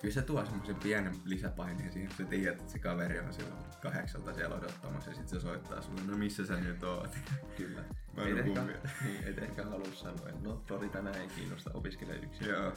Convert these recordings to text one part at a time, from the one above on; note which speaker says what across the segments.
Speaker 1: Kyllä se tuo semmoisen pienen lisäpaineen siihen, että sä tiedät, että se kaveri on silloin kahdeksalta siellä odottamassa ja sitten se soittaa sulle, no missä sä nyt oot?
Speaker 2: Kyllä.
Speaker 1: Mä
Speaker 2: Et
Speaker 1: nukun
Speaker 2: ehkä, niin, et ehkä halua sanoa, että no tori tänään ei kiinnosta, opiskele yksin.
Speaker 1: Joo.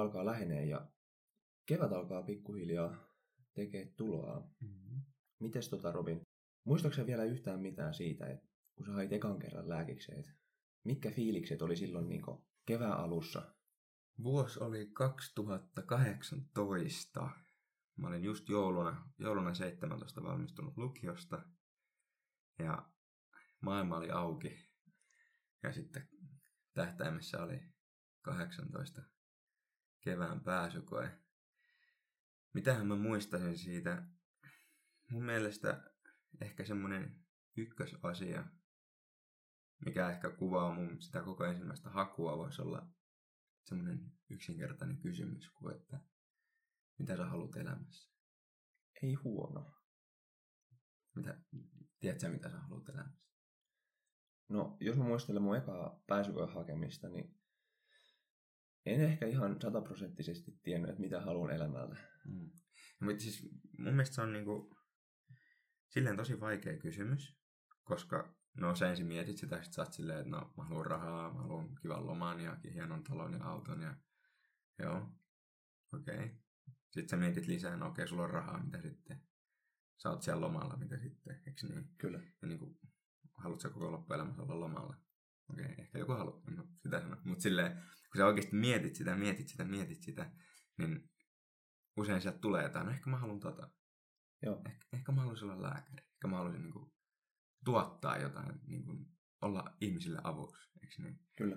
Speaker 2: Alkaa lähenee ja kevät alkaa pikkuhiljaa tekee tuloa.
Speaker 1: Mm-hmm.
Speaker 2: Mites tota Robin, muistaaksä vielä yhtään mitään siitä, että kun sä hait ekan kerran lääkikseen, että mitkä fiilikset oli silloin niin kevään alussa?
Speaker 1: Vuosi oli 2018. Mä olin just jouluna, jouluna 17 valmistunut lukiosta. Ja maailma oli auki. Ja sitten tähtäimessä oli 18 kevään pääsykoe. Mitähän mä muistaisin siitä? Mun mielestä ehkä semmonen ykkösasia, mikä ehkä kuvaa mun sitä koko ensimmäistä hakua, voisi olla semmoinen yksinkertainen kysymys kuin, että mitä sä haluat elämässä?
Speaker 2: Ei huono.
Speaker 1: Mitä, tiedät sä, mitä sä haluat elämässä?
Speaker 2: No, jos mä muistelen mun ekaa pääsykoen hakemista, niin en ehkä ihan sataprosenttisesti tiennyt, että mitä haluan elämällä.
Speaker 1: Mm. No, mutta siis mun mielestä se on niinku, silleen tosi vaikea kysymys, koska no sä ensin mietit sitä, sit sä oot silleen, että no mä haluan rahaa, mä haluan kivan loman ja hienon talon ja auton ja joo, okei. Okay. Sitten sä mietit lisää, no okei, okay, sulla on rahaa, mitä sitten? Sä oot siellä lomalla, mitä sitten, eikö niin?
Speaker 2: Kyllä.
Speaker 1: Ja niinku, haluatko koko loppuelämässä olla lomalla? Okei, okay, ehkä joku haluaa, mä sitä sano. Mutta silleen, kun sä oikeasti mietit sitä, mietit sitä, mietit sitä, niin usein sieltä tulee jotain, no ehkä mä haluan tota.
Speaker 2: Joo.
Speaker 1: Ehkä, ehkä mä haluaisin olla lääkäri. Ehkä mä haluaisin niinku tuottaa jotain, niinku, olla ihmisille avuksi, eikö niin?
Speaker 2: Kyllä.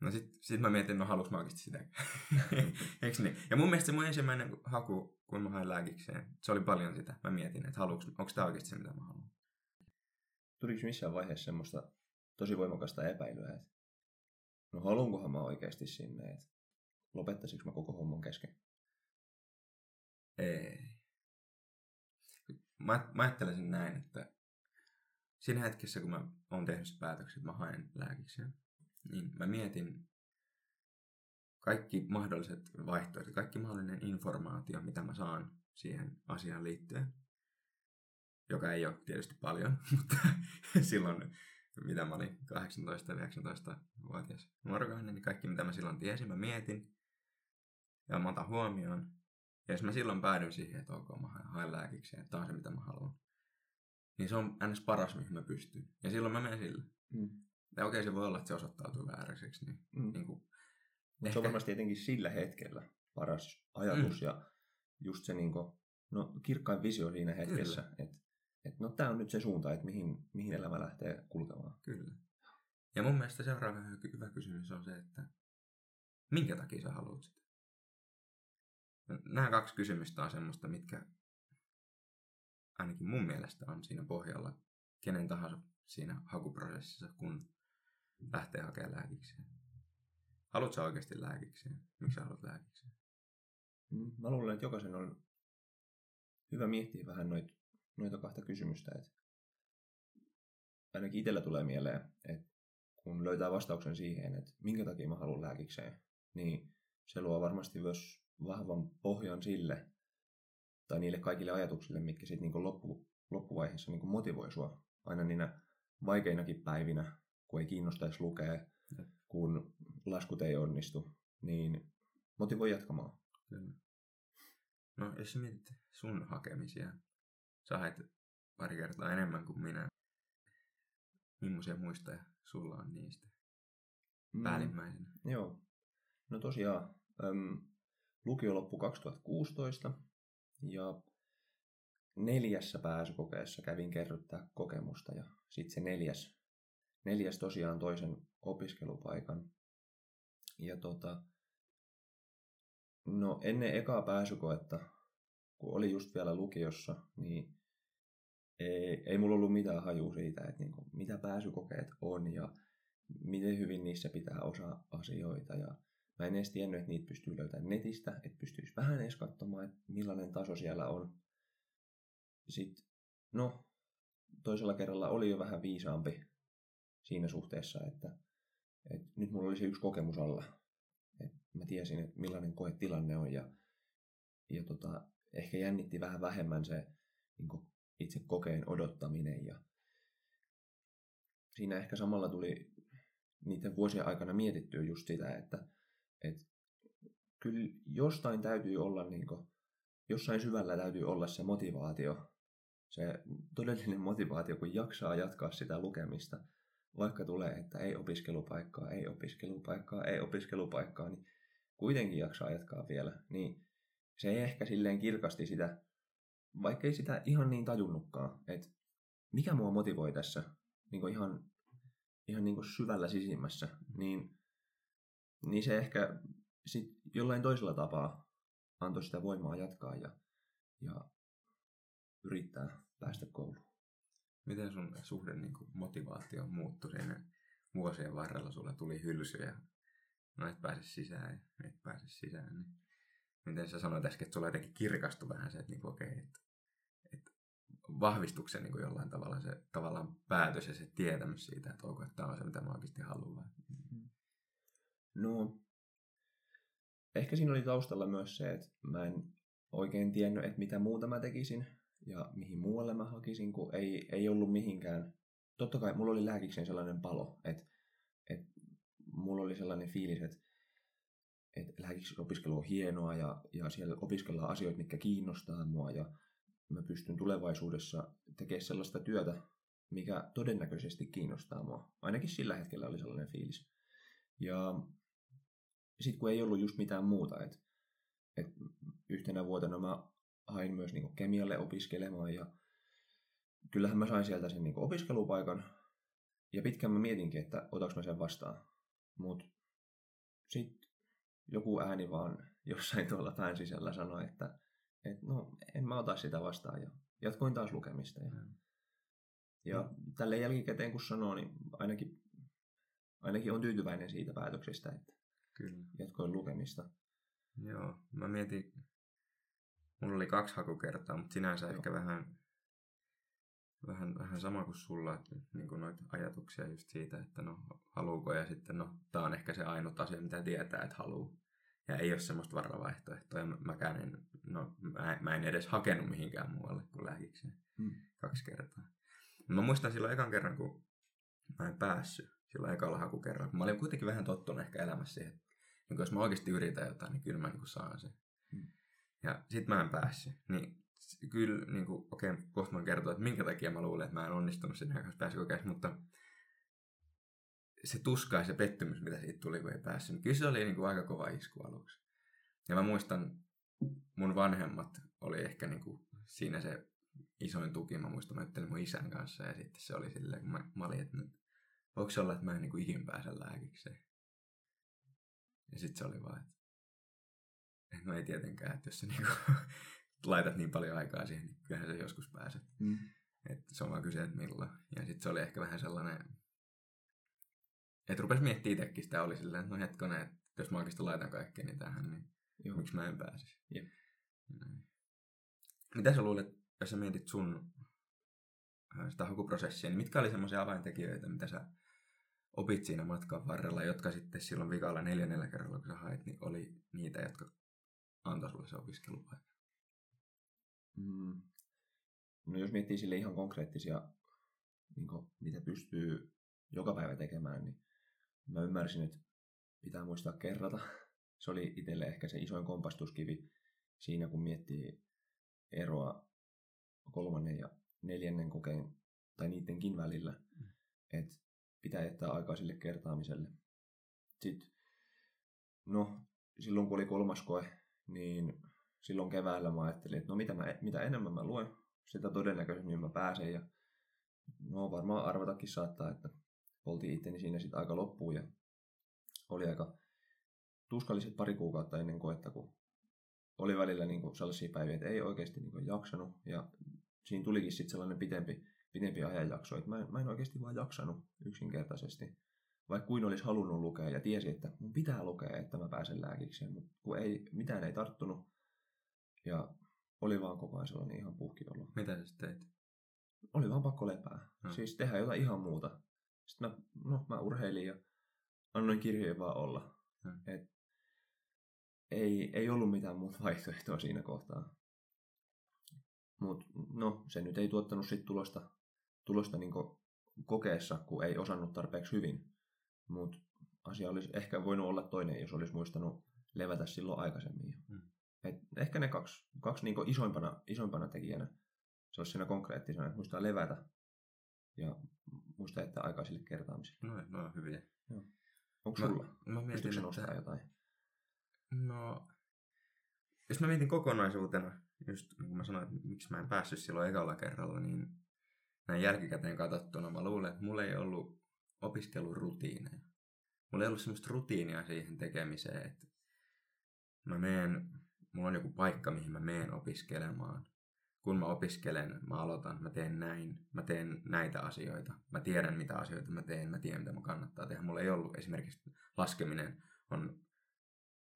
Speaker 1: No sit, sit mä mietin, no haluuks mä oikeasti sitä. eikö niin? Ja mun mielestä se mun ensimmäinen haku, kun mä hain lääkikseen, se oli paljon sitä. Mä mietin, että onko tää oikeasti se, mitä mä haluan.
Speaker 2: Tuliko missään vaiheessa semmoista tosi voimakasta epäilyä, että no haluankohan mä oikeasti sinne, että lopettaisinko mä koko homman kesken?
Speaker 1: Ei. Mä, mä ajattelisin näin, että siinä hetkessä, kun mä oon tehnyt se päätöksen, että mä haen lääkikseen, niin mä mietin kaikki mahdolliset vaihtoehdot, kaikki mahdollinen informaatio, mitä mä saan siihen asiaan liittyen, joka ei ole tietysti paljon, mutta silloin, mitä mä olin 18-19-vuotias nuorukainen, niin kaikki mitä mä silloin tiesin, mä mietin ja mä otan huomioon. Ja jos mä silloin päädyn siihen, että ok, mä haen lääkikseen, että tää on se, mitä mä haluan, niin se on ns. paras, mihin mä pystyn. Ja silloin mä menen sille.
Speaker 2: Mm.
Speaker 1: Ja okei, se voi olla, että se osoittautuu vääräiseksi. Niin,
Speaker 2: Mm.
Speaker 1: niin kuin,
Speaker 2: Mutta se on varmasti etenkin sillä hetkellä paras ajatus mm. ja just se niinku, no, kirkkain visio siinä hetkessä, että et, no tämä on nyt se suunta, että mihin, mihin elämä lähtee kulkemaan.
Speaker 1: Kyllä. Ja mun mielestä seuraava hy- hyvä kysymys on se, että minkä takia sä haluat sitä? Nämä kaksi kysymystä on semmoista, mitkä ainakin mun mielestä on siinä pohjalla kenen tahansa siinä hakuprosessissa, kun lähtee hakemaan lääkikseen. Haluatko sä oikeasti lääkikseen? Miksi sä haluat lääkikseen?
Speaker 2: Mm. Mä luulen, että jokaisen on hyvä miettiä vähän noita, noita kahta kysymystä. Et ainakin itsellä tulee mieleen, että kun löytää vastauksen siihen, että minkä takia mä haluan lääkikseen, niin se luo varmasti myös vahvan pohjan sille tai niille kaikille ajatuksille, mitkä sitten niinku loppu, loppuvaiheessa niinku motivoi sua aina niinä vaikeinakin päivinä, kun ei kiinnostaisi lukea, kun laskut ei onnistu, niin motivoi jatkamaan.
Speaker 1: Kyllä. No, jos mietit sun hakemisia, sä hait pari kertaa enemmän kuin minä. Millaisia muistoja sulla on niistä
Speaker 2: Mm.
Speaker 1: päällimmäisenä?
Speaker 2: Joo. No tosiaan, äm, lukio loppui 2016 ja neljässä pääsykokeessa kävin kerryttää kokemusta ja sitten se neljäs, neljäs tosiaan toisen opiskelupaikan Ja tota, no ennen ekaa pääsykoetta, kun oli just vielä lukiossa, niin ei, ei mulla ollut mitään hajua siitä, että niin kuin, mitä pääsykokeet on ja miten hyvin niissä pitää osaa asioita. Ja mä en edes tiennyt, että niitä pystyy löytämään netistä, että pystyisi vähän edes katsomaan, että millainen taso siellä on. Sitten, no, toisella kerralla oli jo vähän viisaampi siinä suhteessa, että, että nyt mulla olisi yksi kokemus alla. Et mä tiesin, että millainen koetilanne on ja, ja tota, ehkä jännitti vähän vähemmän se niin itse kokeen odottaminen ja siinä ehkä samalla tuli niiden vuosien aikana mietittyä just sitä, että, että kyllä jostain täytyy olla, niin kuin, jossain syvällä täytyy olla se motivaatio, se todellinen motivaatio, kun jaksaa jatkaa sitä lukemista, vaikka tulee, että ei opiskelupaikkaa, ei opiskelupaikkaa, ei opiskelupaikkaa, niin kuitenkin jaksaa jatkaa vielä, niin se ei ehkä silleen kirkasti sitä, vaikka ei sitä ihan niin tajunnutkaan, että mikä mua motivoi tässä niin kuin ihan, ihan niin kuin syvällä sisimmässä, niin, niin se ehkä sit jollain toisella tapaa antoi sitä voimaa jatkaa ja, ja yrittää päästä kouluun.
Speaker 1: Miten sun suhde niin kuin motivaatio muuttui siinä vuosien varrella? Sulla tuli hylsyjä, no et pääse sisään, et pääse sisään. Niin miten sä sanoit äsken, että sulla jotenkin kirkastui vähän se, että niin okei, okay, että, että vahvistuksen niin jollain tavalla se tavallaan päätös ja se tietämys siitä, että onko, tämä on se, mitä mä oikeasti haluan. Mm.
Speaker 2: No, ehkä siinä oli taustalla myös se, että mä en oikein tiennyt, että mitä muuta mä tekisin ja mihin muualle mä hakisin, kun ei, ei ollut mihinkään. Totta kai mulla oli lääkikseen sellainen palo, että, että mulla oli sellainen fiilis, että, että lääkiksen opiskelu on hienoa ja, ja siellä opiskellaan asioita, mitkä kiinnostaa mua ja mä pystyn tulevaisuudessa tekemään sellaista työtä, mikä todennäköisesti kiinnostaa mua. Ainakin sillä hetkellä oli sellainen fiilis. Ja sitten kun ei ollut just mitään muuta, että et yhtenä vuotena mä hain myös niin kemialle opiskelemaan ja kyllähän mä sain sieltä sen niin opiskelupaikan ja pitkään mä mietinkin, että otaks mä sen vastaan. Mutta sitten joku ääni vaan jossain tuolla pään sisällä sanoi, että, että no en mä ota sitä vastaan ja jatkoin taas lukemista. Ja, ja tälle jälkikäteen kun sanoo, niin ainakin, ainakin on tyytyväinen siitä päätöksestä, että Kyllä. jatkoin lukemista.
Speaker 1: Joo, mä mietin, mulla oli kaksi hakukertaa, mutta sinänsä Joo. ehkä vähän, vähän, vähän sama kuin sulla, että niin kuin noita ajatuksia just siitä, että no haluuko ja sitten no tää on ehkä se ainut asia, mitä tietää, että haluu. Ja ei ole semmoista varavaihtoehtoa. Ja mäkään en, no, mä, mä en edes hakenut mihinkään muualle kuin lähikseen hmm. kaksi kertaa. Mä muistan silloin ekan kerran, kun mä en päässyt silloin ekalla hakukerralla. Mä olin kuitenkin vähän tottunut ehkä elämässä siihen, että niin jos mä oikeasti yritän jotain, niin kyllä mä niin saan sen. Hmm. Ja sit mä en päässyt. Niin kyllä, niin kuin, okei, okay, kohta mä kertoa, että minkä takia mä luulen, että mä en onnistunut ekassa pääsykokeessa, mutta se tuska ja se pettymys, mitä siitä tuli, kun ei päässyt, niin kyllä se oli niin kuin aika kova isku aluksi. Ja mä muistan, mun vanhemmat oli ehkä niin kuin siinä se isoin tuki. Mä muistan, mä juttelin mun isän kanssa ja sitten se oli silleen, kun mä, mä olin, että nyt, voiko se olla, että mä en niin kuin ikin pääse lääkikseen. Ja sitten se oli vaan, että, no ei tietenkään, että jos sä niinku laitat niin paljon aikaa siihen, niin kyllähän sä joskus pääset. Mm. Että se on vaan kyse, että milloin. Ja sitten se oli ehkä vähän sellainen, että rupesi miettimään itsekin sitä, oli silleen, että no hetkonen, että jos mä oikeasti laitan kaikkea niin tähän, niin Joo. miksi mä en pääsisi. Jep. Mitä sä luulet, jos sä mietit sun äh, sitä hakuprosessia, niin mitkä oli semmoisia avaintekijöitä, mitä sä opit siinä matkan varrella, jotka sitten silloin vikalla neljännellä kerralla, kun sä hait, niin oli niitä, jotka antoi sulle se opiskelupaikka?
Speaker 2: Mm. No jos miettii sille ihan konkreettisia, niin kuin, mitä pystyy joka päivä tekemään, niin mä ymmärsin, että pitää muistaa kerrata. Se oli itselle ehkä se isoin kompastuskivi siinä, kun miettii eroa kolmannen ja neljännen kokeen tai niidenkin välillä. Mm. Että pitää jättää aikaa sille kertaamiselle. Sitten, no, silloin kun oli kolmas koe, niin silloin keväällä mä ajattelin, että no mitä, mä, mitä enemmän mä luen, sitä todennäköisemmin mä pääsen. Ja no varmaan arvatakin saattaa, että poltiin itteni siinä sitten aika loppuun ja oli aika tuskalliset pari kuukautta ennen koetta, kun oli välillä niin kuin sellaisia päiviä, että ei oikeasti niin kuin jaksanut. Ja siinä tulikin sitten sellainen pitempi, pitempi ajanjakso, että mä en, mä en oikeasti vaan jaksanut yksinkertaisesti. Vaikka kuin olisi halunnut lukea ja tiesi, että mun pitää lukea, että mä pääsen lääkikseen, mutta kun ei, mitään ei tarttunut. Ja oli vaan koko ajan sellainen ihan puhkiolo.
Speaker 1: Mitä sä sitten teit?
Speaker 2: Oli vaan pakko lepää.
Speaker 1: Hmm.
Speaker 2: Siis tehdä jotain ihan muuta. Sitten mä, no, mä urheilin ja annoin kirjojen vaan olla.
Speaker 1: Hmm.
Speaker 2: Et ei, ei ollut mitään muuta vaihtoehtoa siinä kohtaa. Mutta no, se nyt ei tuottanut sit tulosta, tulosta niin kokeessa, kun ei osannut tarpeeksi hyvin. Mutta asia olisi ehkä voinut olla toinen, jos olisi muistanut levätä silloin aikaisemmin.
Speaker 1: Mm.
Speaker 2: Et ehkä ne kaksi, kaksi niin isoimpana, isoimpana tekijänä, se olisi siinä konkreettisena, että muistaa levätä ja muistaa jättää aikaa sille kertaamiselle.
Speaker 1: No, no on hyviä.
Speaker 2: Onko
Speaker 1: Mä-
Speaker 2: sulla?
Speaker 1: Mä mietin, että-
Speaker 2: nostaa jotain?
Speaker 1: No, jos mä mietin kokonaisuutena, just niin kuin mä sanoin, että miksi mä en päässyt silloin ekalla kerralla, niin näin jälkikäteen katsottuna mä luulen, että mulla ei ollut opiskelurutiineja. Mulla ei ollut semmoista rutiinia siihen tekemiseen, että mä meen, mulla on joku paikka, mihin mä meen opiskelemaan. Kun mä opiskelen, mä aloitan, mä teen näin, mä teen näitä asioita. Mä tiedän, mitä asioita mä teen, mä tiedän, mitä mä kannattaa tehdä. Mulla ei ollut esimerkiksi laskeminen on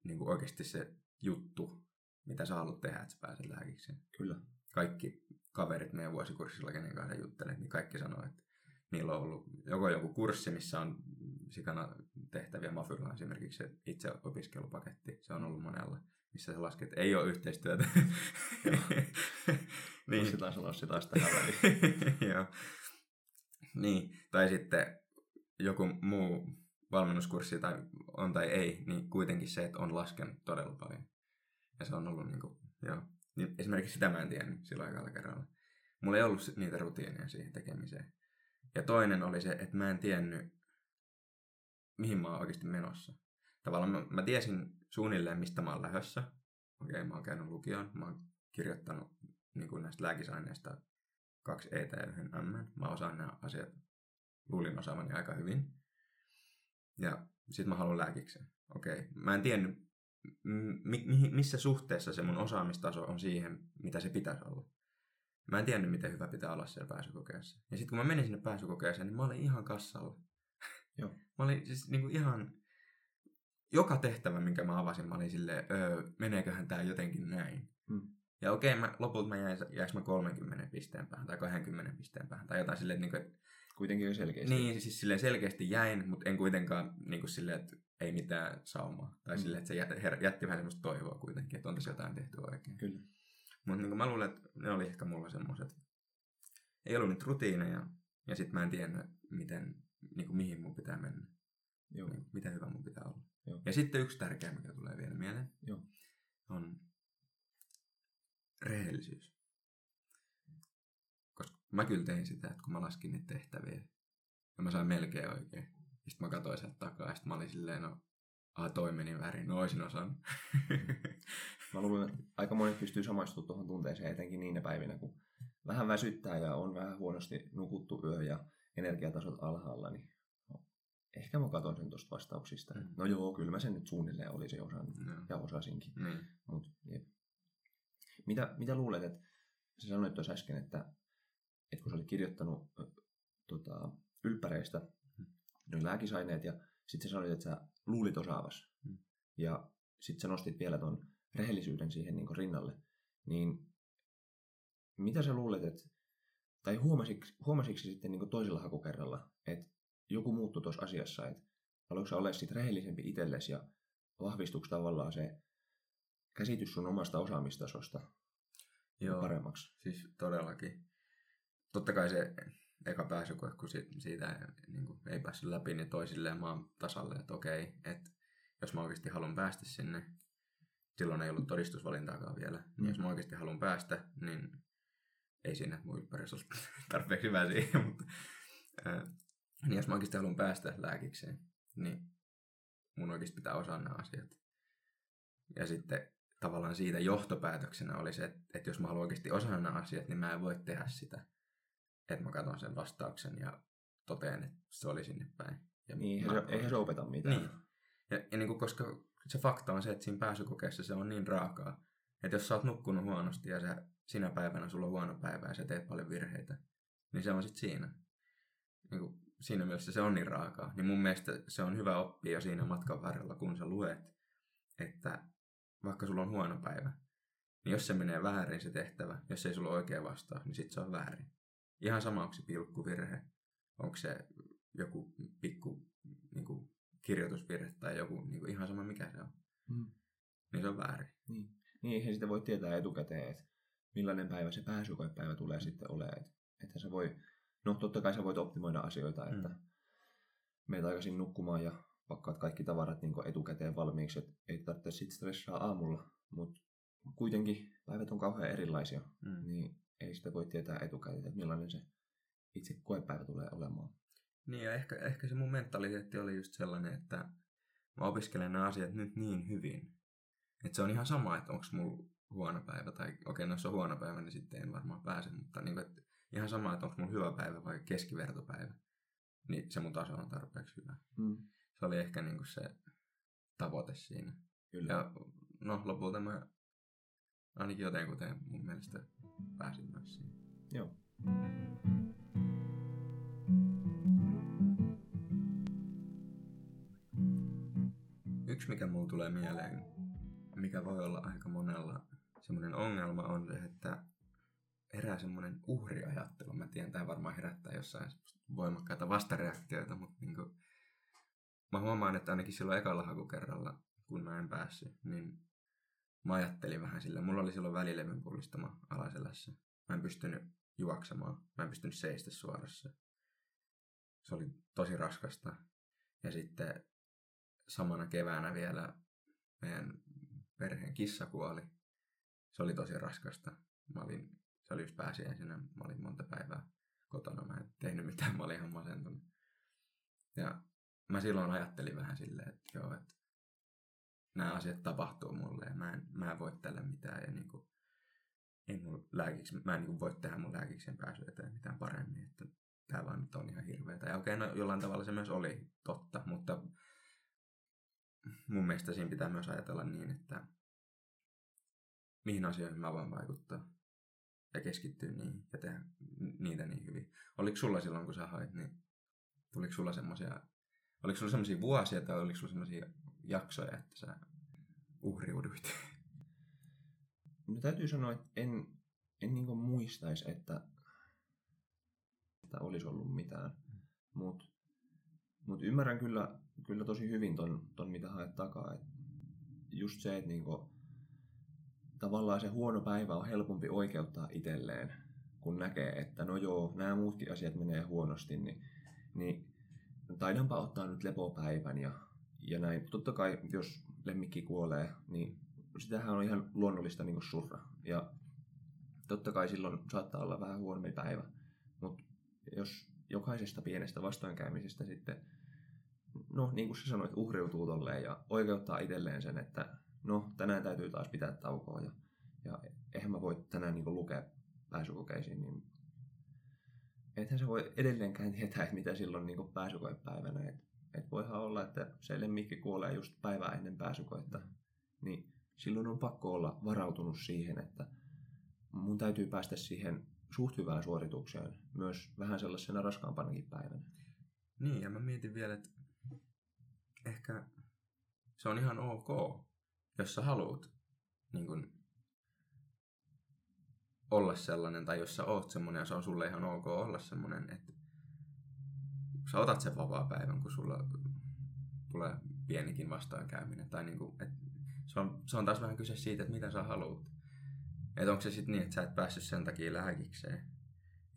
Speaker 1: niin kuin oikeasti se juttu, mitä sä haluat tehdä, että sä pääset lääkikseen.
Speaker 2: Kyllä.
Speaker 1: Kaikki kaverit meidän vuosikurssilla, kenen kanssa juttelet, niin kaikki sanoo, että niillä on ollut joko joku kurssi, missä on sikana tehtäviä. Mafylla esimerkiksi se itse opiskelupaketti, se on ollut monella, missä sä lasket, että ei ole yhteistyötä.
Speaker 2: Niin.
Speaker 1: niin.
Speaker 2: taas se taas tähän väliin.
Speaker 1: Joo. Niin, tai sitten joku muu valmennuskurssi tai on tai ei, niin kuitenkin se, että on laskenut todella paljon. Ja se on ollut niin kuin, joo. Niin esimerkiksi sitä mä en tiennyt silloin ekalla kerralla. Mulla ei ollut niitä rutiineja siihen tekemiseen. Ja toinen oli se, että mä en tiennyt, mihin mä oon oikeasti menossa. Tavallaan mä, mä tiesin suunnilleen, mistä mä oon lähdössä. Okei, mä oon käynyt lukion. Mä oon kirjoittanut niin kuin näistä lääkisaineista kaksi E ja yhden M. Mä osaan nämä asiat, luulin osaavani aika hyvin. Ja sit mä haluan lääkikseen. Okei, mä en tiennyt, m- mi- missä suhteessa se mun osaamistaso on siihen, mitä se pitäisi olla. Mä en tiennyt, miten hyvä pitää olla siellä pääsykokeessa. Ja sitten kun mä menin sinne pääsykokeeseen, niin mä olin ihan kassalla.
Speaker 2: Joo.
Speaker 1: Mä olin siis niinku ihan... Joka tehtävä, minkä mä avasin, mä olin silleen, öö, meneeköhän tää jotenkin näin.
Speaker 2: Mm.
Speaker 1: Ja okei, mä, lopulta mä jäin, jäiks mä 30 pisteen päähän tai 20 pisteen päähän tai jotain silleen, että niinku,
Speaker 2: Kuitenkin jo selkeästi.
Speaker 1: niin, siis silleen selkeästi jäin, mutta en kuitenkaan niin kuin silleen, että ei mitään saumaa. Tai
Speaker 2: Mm.
Speaker 1: mm. silleen, että se jät- her- jätti vähän semmoista toivoa kuitenkin, että on tässä jotain tehty oikein.
Speaker 2: Kyllä.
Speaker 1: Mutta niin mä luulen, että ne oli ehkä mulla semmoiset. Ei ollut niitä rutiineja, ja sitten mä en tiennyt, miten, niin kuin mihin mun pitää mennä.
Speaker 2: Joo.
Speaker 1: Niin, mitä hyvä mun pitää olla.
Speaker 2: Joo.
Speaker 1: Ja sitten yksi tärkeä, mikä tulee vielä mieleen,
Speaker 2: Joo.
Speaker 1: on rehellisyys. Koska mä kyllä tein sitä, että kun mä laskin niitä tehtäviä, ja mä sain melkein oikein. Sitten mä katsoin sieltä takaa, ja sitten mä olin silleen, no, a, toi meni väärin, no oisin osannut.
Speaker 2: Mä luulen, että aika monet pystyy samaistumaan tuohon tunteeseen, etenkin niinä päivinä, kun vähän väsyttää ja on vähän huonosti nukuttu yö ja energiatasot alhaalla, niin ehkä mä katson sen tuosta vastauksista.
Speaker 1: Mm.
Speaker 2: No joo, kyllä mä sen nyt suunnilleen olisin osannut
Speaker 1: no.
Speaker 2: ja osasinkin.
Speaker 1: Niin.
Speaker 2: Mut, jep. Mitä, mitä luulet, että sä sanoit tuossa äsken, että, että kun sä olit kirjoittanut tota, ylppäreistä
Speaker 1: Mm.
Speaker 2: noin lääkisaineet ja sitten sä sanoit, että sä luulit osaavas
Speaker 1: Mm.
Speaker 2: ja sitten sä nostit vielä ton rehellisyyden siihen niin rinnalle, niin mitä sä luulet, että, tai huomasitko, huomasitko sitten niin toisella hakukerralla, että joku muuttui tuossa asiassa, että aloitko sä olemaan sitten rehellisempi itsellesi ja vahvistuiko tavallaan se käsitys sun omasta osaamistasosta
Speaker 1: Joo,
Speaker 2: paremmaksi?
Speaker 1: siis todellakin. Totta kai se eka pääsykoe, kun si- siitä niin kuin, ei päässyt läpi, niin toi silleen maan tasalle, että okei, että jos mä oikeasti haluan päästä sinne, silloin ei ollut todistusvalintaakaan vielä, mm.
Speaker 2: Mm.
Speaker 1: niin jos mä oikeasti haluan päästä, niin ei siinä mun ympäristössä ole tarpeeksi hyvä siihen, mutta niin jos mä oikeasti haluan päästä lääkikseen, niin mun oikeasti pitää osaa nämä asiat. Ja sitten tavallaan siitä johtopäätöksenä oli se, että, että jos mä haluan oikeasti osata nämä asiat, niin mä en voi tehdä sitä. Että mä katson sen vastauksen ja totean, että se oli sinne päin. Ja
Speaker 2: Niin,
Speaker 1: mä-
Speaker 2: eihän se opeta mitään.
Speaker 1: Niin. Ja, ja niin kuin, koska se fakta on se, että siinä pääsykokeessa se on niin raakaa, että jos sä oot nukkunut huonosti ja sä, sinä päivänä sulla on huono päivä ja sä teet paljon virheitä, niin se on sitten siinä. Niin kuin, siinä mielessä se on niin raakaa. Niin mun mielestä se on hyvä oppia jo siinä matkan varrella, kun sä luet, että vaikka sulla on huono päivä, niin jos se menee väärin se tehtävä, jos ei sulla ole oikea vastaus, niin sitten se on väärin. Ihan sama, onko se pilkkuvirhe, onko se joku pikku niin kuin, kirjoitusvirhe tai joku, niin kuin, ihan sama mikä se on. Mm. Niin se on väärin.
Speaker 2: Niin. niin, eihän sitä voi tietää etukäteen, että millainen päivä se pääsykoepäivä tulee sitten olemaan. Että, että se voi, no totta kai sä voit optimoida asioita, että mm. meet aikaisin nukkumaan ja pakkaat kaikki tavarat niin etukäteen valmiiksi, että ei tarvitse sitten stressaa aamulla, mutta kuitenkin päivät on kauhean erilaisia, mm. niin ei sitä voi tietää etukäteen, että millainen se itse koepäivä tulee olemaan.
Speaker 1: Niin ja ehkä, ehkä se mun mentaliteetti oli just sellainen, että mä opiskelen nämä asiat nyt niin hyvin, että se on ihan sama, että onko mulla huono päivä tai okei, okay, no jos on huono päivä, niin sitten en varmaan pääse, mutta niin kuin, että ihan sama, että onko mulla hyvä päivä vai keskivertopäivä, niin se mun taso on tarpeeksi hyvä. Mm. Se oli ehkä niin kuin se tavoite siinä. Kyllä. Ja no lopulta mä ainakin jotenkuten mun mielestä pääsin myös siihen.
Speaker 2: Joo.
Speaker 1: Yksi, mikä mulla tulee mieleen, mikä voi olla aika monella semmoinen ongelma, on se, että herää semmoinen uhriajattelu. Mä tiedän, tämä varmaan herättää jossain voimakkaita vastareaktioita, mutta niin kuin, mä huomaan, että ainakin silloin ekalla hakukerralla, kun mä en päässyt, niin mä ajattelin vähän sillä. Mulla oli silloin välilevyn pullistama alaselässä. Mä en pystynyt juoksemaan. Mä en pystynyt seistä suorassa. Se oli tosi raskasta. Ja sitten samana keväänä vielä meidän perheen kissa kuoli. Se oli tosi raskasta. Mä olin, se oli just pääsiäisenä. Mä olin monta päivää kotona. Mä en tehnyt mitään. Mä olin ihan masentunut. Ja mä silloin ajattelin vähän silleen, että joo, että nämä asiat tapahtuu mulle ja mä en, mä en voi tällä mitään ja niin kuin, ei mun lääkiksi, mä en niin voi tehdä mun lääkiksen pääsyä eteen mitään paremmin, että tämä vaan nyt on ihan hirveetä. Ja okei, no jollain tavalla se myös oli totta, mutta mun mielestä siinä pitää myös ajatella niin, että mihin asioihin mä voin vaikuttaa ja keskittyä niihin ja tehdä niitä niin hyvin. Oliko sulla silloin, kun sä hait, niin tuliko sulla semmoisia, oliko sulla semmoisia vuosia tai oliko sulla semmoisia jaksoja, että sä uhriuduit?
Speaker 2: No täytyy sanoa, että en, en niin muistaisi, että, että olisi ollut mitään. Mutta mut ymmärrän kyllä, kyllä tosi hyvin ton, ton mitä haet takaa. Et just se, että niinku, tavallaan se huono päivä on helpompi oikeuttaa itselleen, kun näkee, että no joo, nämä muutkin asiat menee huonosti, niin, niin taidanpa ottaa nyt lepopäivän ja ja näin. Totta kai, jos lemmikki kuolee, niin sitähän on ihan luonnollista niin surra. Ja totta kai silloin saattaa olla vähän huonompi päivä. Mutta jos jokaisesta pienestä vastoinkäymisestä sitten, no niin kuin sä sanoit, uhriutuu tolleen ja oikeuttaa itselleen sen, että no tänään täytyy taas pitää taukoa ja, ja eihän mä voi tänään niin lukea pääsykokeisiin, niin ethän se voi edelleenkään tietää, että mitä silloin niin pääsykoepäivänä. Että että voihan olla, että se lemmikki kuolee just päivää ennen pääsykoetta, niin silloin on pakko olla varautunut siihen, että mun täytyy päästä siihen suht hyvään suoritukseen myös vähän sellaisena raskaampanakin päivänä.
Speaker 1: Niin, ja mä mietin vielä, että ehkä se on ihan ok, jos sä haluat niin kun, olla sellainen, tai jos sä oot semmoinen ja se on sulle ihan ok olla semmoinen, että sä otat sen vapaa-päivän, kun sulla tulee pienikin vastoinkäyminen. Tai niin kuin, että se, on, se on taas vähän kyse siitä, että mitä sä haluat. Että onko se sitten niin, että sä et päässyt sen takia lääkikseen.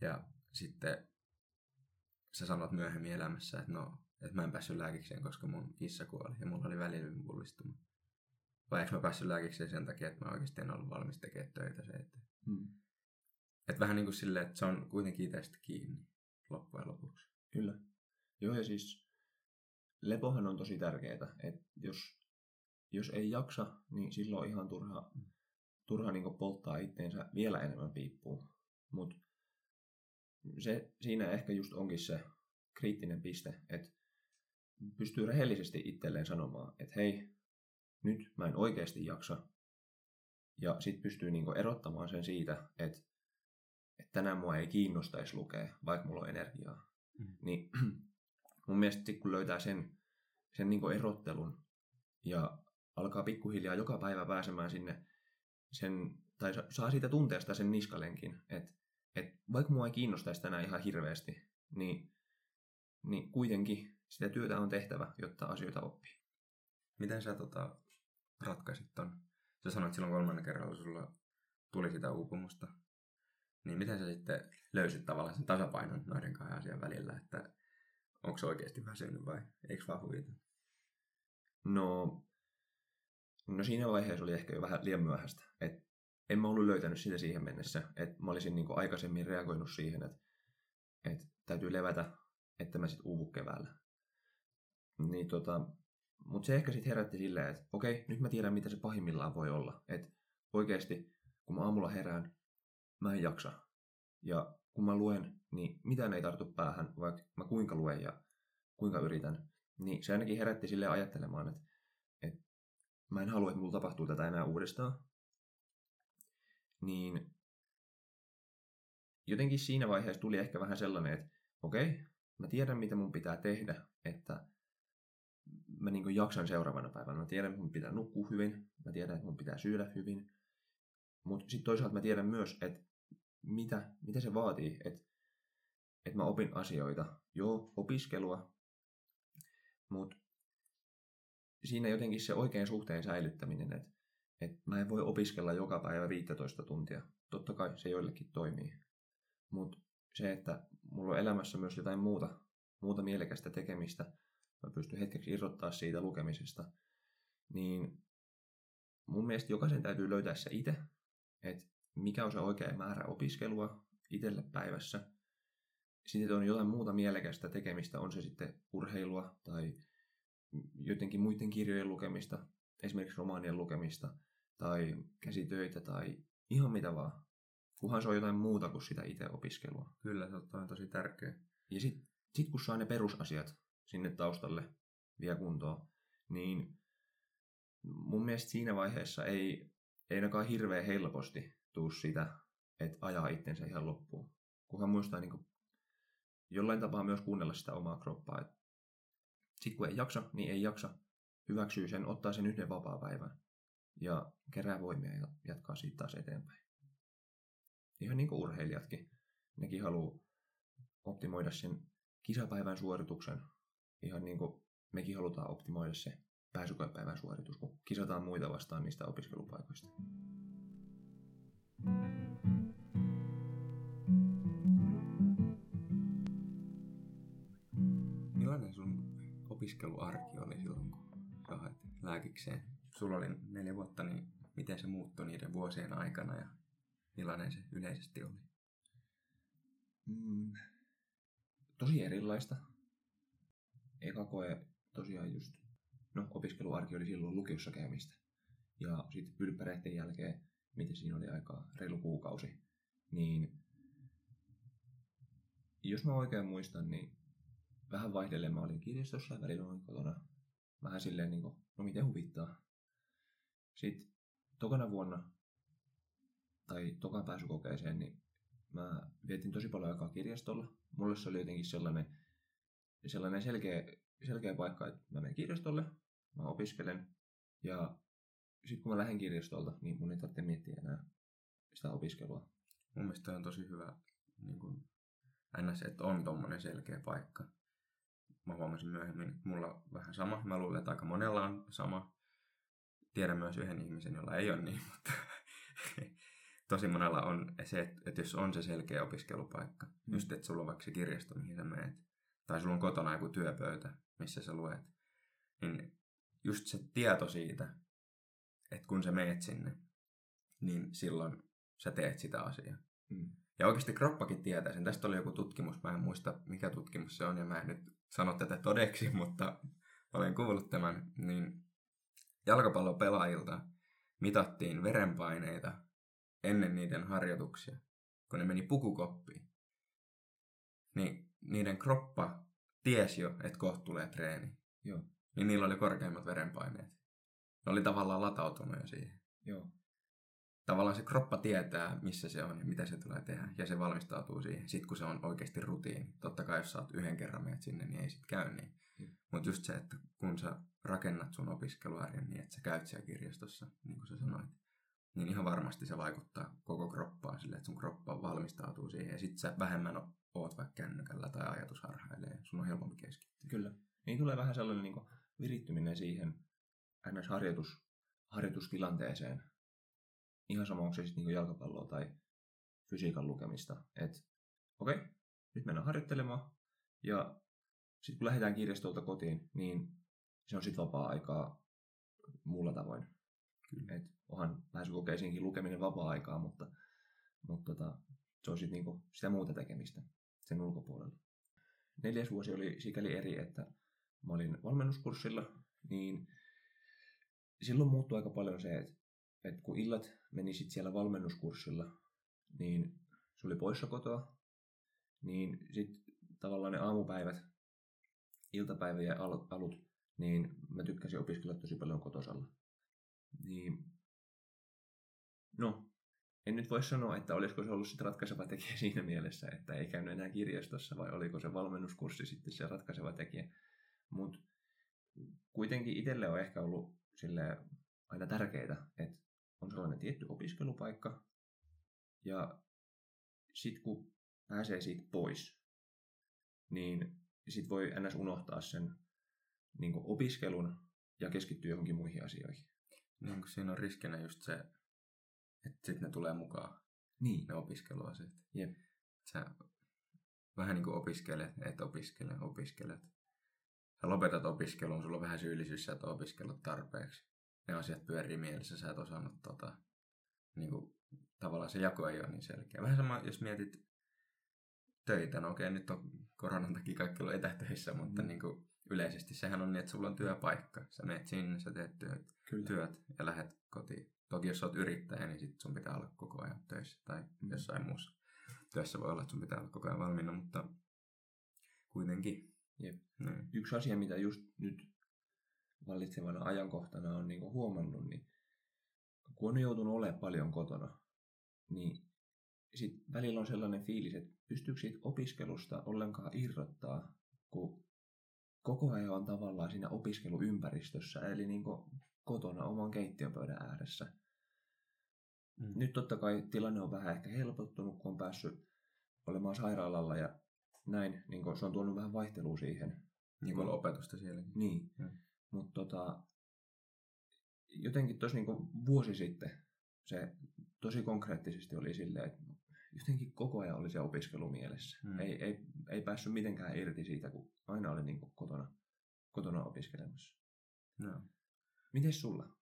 Speaker 1: Ja sitten sä sanot myöhemmin elämässä, että no, että mä en päässyt lääkikseen, koska mun kissa kuoli ja mulla oli välillinen pullistuma. Vai eikö mä päässyt lääkikseen sen takia, että mä oikeasti en ollut valmis tekemään töitä se eteen. Hmm. Että vähän niin kuin silleen, että se on kuitenkin itsestä kiinni loppujen lopuksi.
Speaker 2: Kyllä. Joo, ja siis lepohan on tosi tärkeää, että jos, jos ei jaksa, niin silloin on ihan turha, turha niin polttaa itteensä vielä enemmän piippuun. Mutta se, siinä ehkä just onkin se kriittinen piste, että pystyy rehellisesti itselleen sanomaan, että hei, nyt mä en oikeasti jaksa. Ja sitten pystyy niinku erottamaan sen siitä, että, että tänään mua ei kiinnostaisi lukea, vaikka mulla on energiaa. Mm. Niin mun mielestä kun löytää sen, sen niinku erottelun ja alkaa pikkuhiljaa joka päivä pääsemään sinne sen, tai saa siitä tunteesta sen niskalenkin, että, että vaikka mua ei kiinnostaisi tänään ihan hirveästi, niin, niin kuitenkin sitä työtä on tehtävä, jotta asioita oppii.
Speaker 1: Miten sä tota, ratkaisit ton? Sä sanoit silloin kolmannen kerralla, sulla tuli sitä uupumusta. Niin miten sä sitten löysit tavallaan sen tasapainon noiden kahden asian välillä, että onko se oikeasti väsynyt vai eikö vaan huvita?
Speaker 2: No, no siinä vaiheessa oli ehkä jo vähän liian myöhäistä. Et en mä ollut löytänyt sitä siihen mennessä. Et mä olisin niinku aikaisemmin reagoinut siihen, että et täytyy levätä, että mä sitten uuvu keväällä. Niin tota, mutta se ehkä sitten herätti silleen, että okei, nyt mä tiedän, mitä se pahimmillaan voi olla. Että oikeasti, kun mä aamulla herään, mä en jaksa. Ja kun mä luen, niin mitään ei tartu päähän, vaikka mä kuinka luen ja kuinka yritän. Niin se ainakin herätti sille ajattelemaan, että, että mä en halua, että mulla tapahtuu tätä enää uudestaan. Niin jotenkin siinä vaiheessa tuli ehkä vähän sellainen, että okei, mä tiedän mitä mun pitää tehdä, että mä niin jaksan seuraavana päivänä. Mä tiedän, että mun pitää nukkua hyvin, mä tiedän, että mun pitää syödä hyvin. Mutta sitten toisaalta mä tiedän myös, että mitä, mitä se vaatii, että, että mä opin asioita. Joo, opiskelua, mutta siinä jotenkin se oikein suhteen säilyttäminen, että, että mä en voi opiskella joka päivä 15 tuntia. Totta kai se joillekin toimii. Mutta se, että mulla on elämässä myös jotain muuta, muuta mielekästä tekemistä, mä pystyn hetkeksi irrottaa siitä lukemisesta, niin mun mielestä jokaisen täytyy löytää se itse, että mikä on se oikea määrä opiskelua itselle päivässä. Sitten on jotain muuta mielekästä tekemistä, on se sitten urheilua tai jotenkin muiden kirjojen lukemista, esimerkiksi romaanien lukemista tai käsitöitä tai ihan mitä vaan. Kunhan se on jotain muuta kuin sitä itse opiskelua.
Speaker 1: Kyllä, se on tosi tärkeä.
Speaker 2: Ja sitten sit kun saa ne perusasiat sinne taustalle vielä kuntoon, niin mun mielestä siinä vaiheessa ei, ei ainakaan hirveän helposti tuu sitä, että ajaa itsensä ihan loppuun. Kunhan muistaa niin kuin jollain tapaa myös kuunnella sitä omaa kroppaa. Sitten kun ei jaksa, niin ei jaksa. Hyväksyy sen, ottaa sen yhden vapaa-päivän ja kerää voimia ja jatkaa siitä taas eteenpäin. Ihan niin kuin urheilijatkin. Nekin haluaa optimoida sen kisapäivän suorituksen ihan niin kuin mekin halutaan optimoida se pääsykoepäivän suoritus, kun kisataan muita vastaan niistä opiskelupaikoista.
Speaker 1: Millainen sun opiskeluarki oli silloin, kun sä haet lääkikseen? Sulla oli neljä vuotta, niin miten se muuttui niiden vuosien aikana ja millainen se yleisesti oli?
Speaker 2: Mm, tosi erilaista eka koe tosiaan just, no opiskeluarki oli silloin lukiossa käymistä. Ja sitten ylppäreiden jälkeen, miten siinä oli aikaa, reilu kuukausi, niin jos mä oikein muistan, niin vähän vaihdellen mä olin kirjastossa ja välillä olin kotona. Vähän silleen, niin kuin, no miten huvittaa. Sitten tokana vuonna, tai tokan pääsykokeeseen, niin mä vietin tosi paljon aikaa kirjastolla. Mulle se oli jotenkin sellainen sellainen selkeä, selkeä paikka, että mä menen kirjastolle, mä opiskelen ja sitten kun mä lähden kirjastolta, niin mun ei tarvitse miettiä enää sitä opiskelua.
Speaker 1: Mun mielestä on tosi hyvä niin kun, ns, että on tommonen selkeä paikka. Mä huomasin myöhemmin, että mulla on vähän sama. Mä luulen, että aika monella on sama. Tiedän myös yhden ihmisen, jolla ei ole niin, mutta tosi monella on se, että, että jos on se selkeä opiskelupaikka, mm. just että sulla on vaikka se kirjasto, mihin sä menet, tai sulla on kotona joku työpöytä, missä sä luet, niin just se tieto siitä, että kun sä meet sinne, niin silloin sä teet sitä asiaa. Mm. Ja oikeasti kroppakin tietää sen. Tästä oli joku tutkimus, mä en muista mikä tutkimus se on, ja mä en nyt sano tätä todeksi, mutta olen kuullut tämän, niin jalkapallopelaajilta mitattiin verenpaineita ennen niiden harjoituksia, kun ne meni pukukoppiin. Niin niiden kroppa tiesi jo, että kohta tulee treeni.
Speaker 2: Joo.
Speaker 1: Niin niillä oli korkeimmat verenpaineet. Ne oli tavallaan latautunut jo siihen.
Speaker 2: Joo.
Speaker 1: Tavallaan se kroppa tietää, missä se on ja mitä se tulee tehdä. Ja se valmistautuu siihen. Sitten kun se on oikeasti rutiini. Totta kai jos sä oot yhden kerran menet sinne, niin ei sit käy niin. Mutta just se, että kun sä rakennat sun opiskeluarjen niin, että sä käyt siellä kirjastossa, niin kuin sä sanoit, niin ihan varmasti se vaikuttaa koko kroppaan sille, että sun kroppa valmistautuu siihen. Ja sit sä vähemmän oot vaikka kännykällä tai ajatus harhailee. Sun on helpompi keskittyä.
Speaker 2: Kyllä. Niin tulee vähän sellainen niin virittyminen siihen ns. Harjoitus, harjoitustilanteeseen. Ihan sama, onko se sitten niin jalkapalloa tai fysiikan lukemista. Että okei, okay, nyt mennään harjoittelemaan. Ja sitten kun lähdetään kirjastolta kotiin, niin se on sitten vapaa-aikaa muulla tavoin.
Speaker 1: Kyllä.
Speaker 2: Et onhan pääsykokeisiinkin lukeminen vapaa-aikaa, mutta, mutta tota, se on sitten niinku sitä muuta tekemistä sen ulkopuolella. Neljäs vuosi oli sikäli eri, että mä olin valmennuskurssilla, niin silloin muuttui aika paljon se, että, että kun illat meni sit siellä valmennuskurssilla, niin se oli poissa kotoa, niin sitten tavallaan ne aamupäivät, iltapäivien al- alut, niin mä tykkäsin opiskella tosi paljon kotosalla. Niin, no, en nyt voi sanoa, että olisiko se ollut ratkaiseva tekijä siinä mielessä, että ei käynyt enää kirjastossa, vai oliko se valmennuskurssi sitten se ratkaiseva tekijä. Mutta kuitenkin itselle on ehkä ollut sille aina tärkeää, että on sellainen tietty opiskelupaikka, ja sitten kun pääsee siitä pois, niin sitten voi ns. unohtaa sen niin opiskelun ja keskittyä johonkin muihin asioihin.
Speaker 1: Kun siinä on riskinä just se, sitten ne tulee mukaan,
Speaker 2: Niin.
Speaker 1: ne opiskeluasiat.
Speaker 2: Jep.
Speaker 1: Sä vähän niin kuin opiskelet, et opiskele, opiskelet. Sä lopetat opiskelun, sulla on vähän syyllisyys, sä et opiskellut tarpeeksi. Ne asiat pyörii mielessä, sä et osannut tota, niin kuin, tavallaan se jako ei ole niin selkeä. Vähän sama, jos mietit töitä, no okei, nyt on koronan takia kaikki ollut etätöissä, mutta
Speaker 2: Mm.
Speaker 1: niin kuin, yleisesti sehän on niin, että sulla on työpaikka. Sä menet sinne, sä teet työt,
Speaker 2: Kyllä.
Speaker 1: työt ja lähdet kotiin. Toki jos oot yrittäjä, niin sit sun pitää olla koko ajan töissä tai
Speaker 2: Mm.
Speaker 1: jossain muussa työssä voi olla, että sun pitää olla koko ajan valmiina, mutta kuitenkin.
Speaker 2: Jep.
Speaker 1: Niin.
Speaker 2: Yksi asia, mitä just nyt vallitsevana ajankohtana on niin huomannut, niin kun on joutunut olemaan paljon kotona, niin sit välillä on sellainen fiilis, että pystyykö siitä opiskelusta ollenkaan irrottaa, kun koko ajan on tavallaan siinä opiskeluympäristössä, eli niin kotona oman keittiönpöydän ääressä.
Speaker 1: Mm.
Speaker 2: Nyt totta kai tilanne on vähän ehkä helpottunut, kun on päässyt olemaan sairaalalla ja näin, niin kun se on tuonut vähän vaihtelua siihen.
Speaker 1: Niin kuin opetusta sielläkin.
Speaker 2: Niin,
Speaker 1: Mm.
Speaker 2: mutta tota, jotenkin tuossa niinku vuosi sitten se tosi konkreettisesti oli silleen, että jotenkin koko ajan oli se opiskelu mielessä.
Speaker 1: Mm.
Speaker 2: Ei, ei, ei päässyt mitenkään irti siitä, kun aina oli niinku kotona, kotona opiskelemassa.
Speaker 1: No.
Speaker 2: Miten sulla?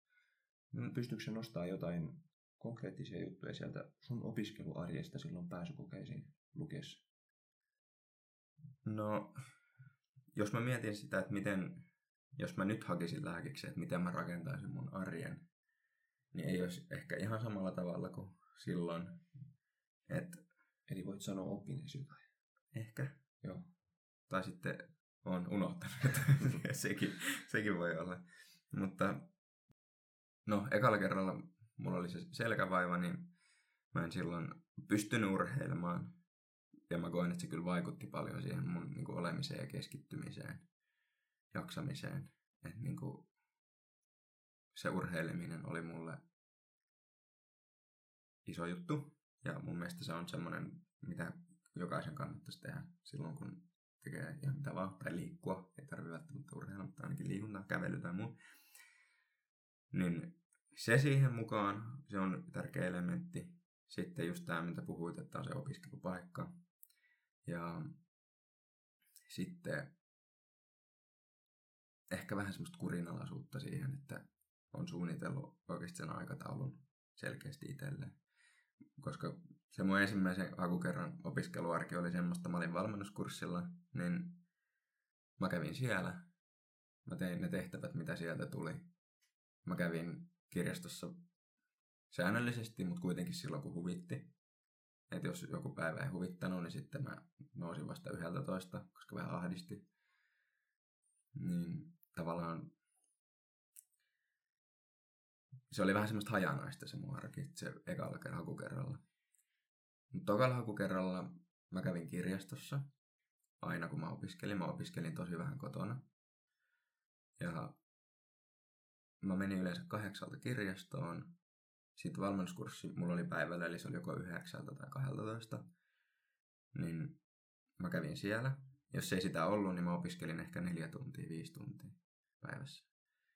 Speaker 1: Mm.
Speaker 2: Pystyykö se nostaa jotain konkreettisia juttuja sieltä sun opiskeluarjesta silloin pääsykokeisiin lukiessa?
Speaker 1: No, jos mä mietin sitä, että miten, jos mä nyt hakisin lääkiksi, että miten mä rakentaisin mun arjen, niin ei olisi ehkä ihan samalla tavalla kuin silloin. Että
Speaker 2: Eli voit sanoa oppineesi jotain.
Speaker 1: ehkä,
Speaker 2: Joo.
Speaker 1: tai sitten on unohtanut, sekin, sekin voi olla. Mutta no, ekalla kerralla mulla oli se selkävaiva, niin mä en silloin pystynyt urheilemaan. Ja mä koen, että se kyllä vaikutti paljon siihen mun niin kuin, olemiseen ja keskittymiseen, jaksamiseen. Että niin kuin, se urheileminen oli mulle iso juttu. Ja mun mielestä se on semmoinen, mitä jokaisen kannattaisi tehdä silloin, kun tekee ihan mitä vaan, tai liikkua. Ei tarvitse välttämättä urheilla, mutta ainakin liikuntaa, kävely tai muu. Niin se siihen mukaan, se on tärkeä elementti. Sitten just tämä, mitä puhuit, että on se opiskelupaikka. Ja sitten ehkä vähän semmoista kurinalaisuutta siihen, että on suunnitellut oikeasti sen aikataulun selkeästi itselleen. Koska se mun ensimmäisen hakukerran opiskeluarki oli semmoista, mä olin valmennuskurssilla, niin mä kävin siellä. Mä tein ne tehtävät, mitä sieltä tuli. Mä kävin kirjastossa säännöllisesti, mutta kuitenkin silloin, kun huvitti. Että jos joku päivä ei huvittanut, niin sitten mä nousin vasta 11, koska vähän ahdisti. Niin tavallaan se oli vähän semmoista hajanaista se mun arki, se ekalla hakukerralla. Mutta tokalla hakukerralla mä kävin kirjastossa aina kun mä opiskelin. Mä opiskelin tosi vähän kotona. Ja mä menin yleensä kahdeksalta kirjastoon. Sitten valmennuskurssi mulla oli päivällä, eli se oli joko yhdeksältä tai kahdelta Niin mä kävin siellä. Jos ei sitä ollut, niin mä opiskelin ehkä neljä tuntia, viisi tuntia päivässä.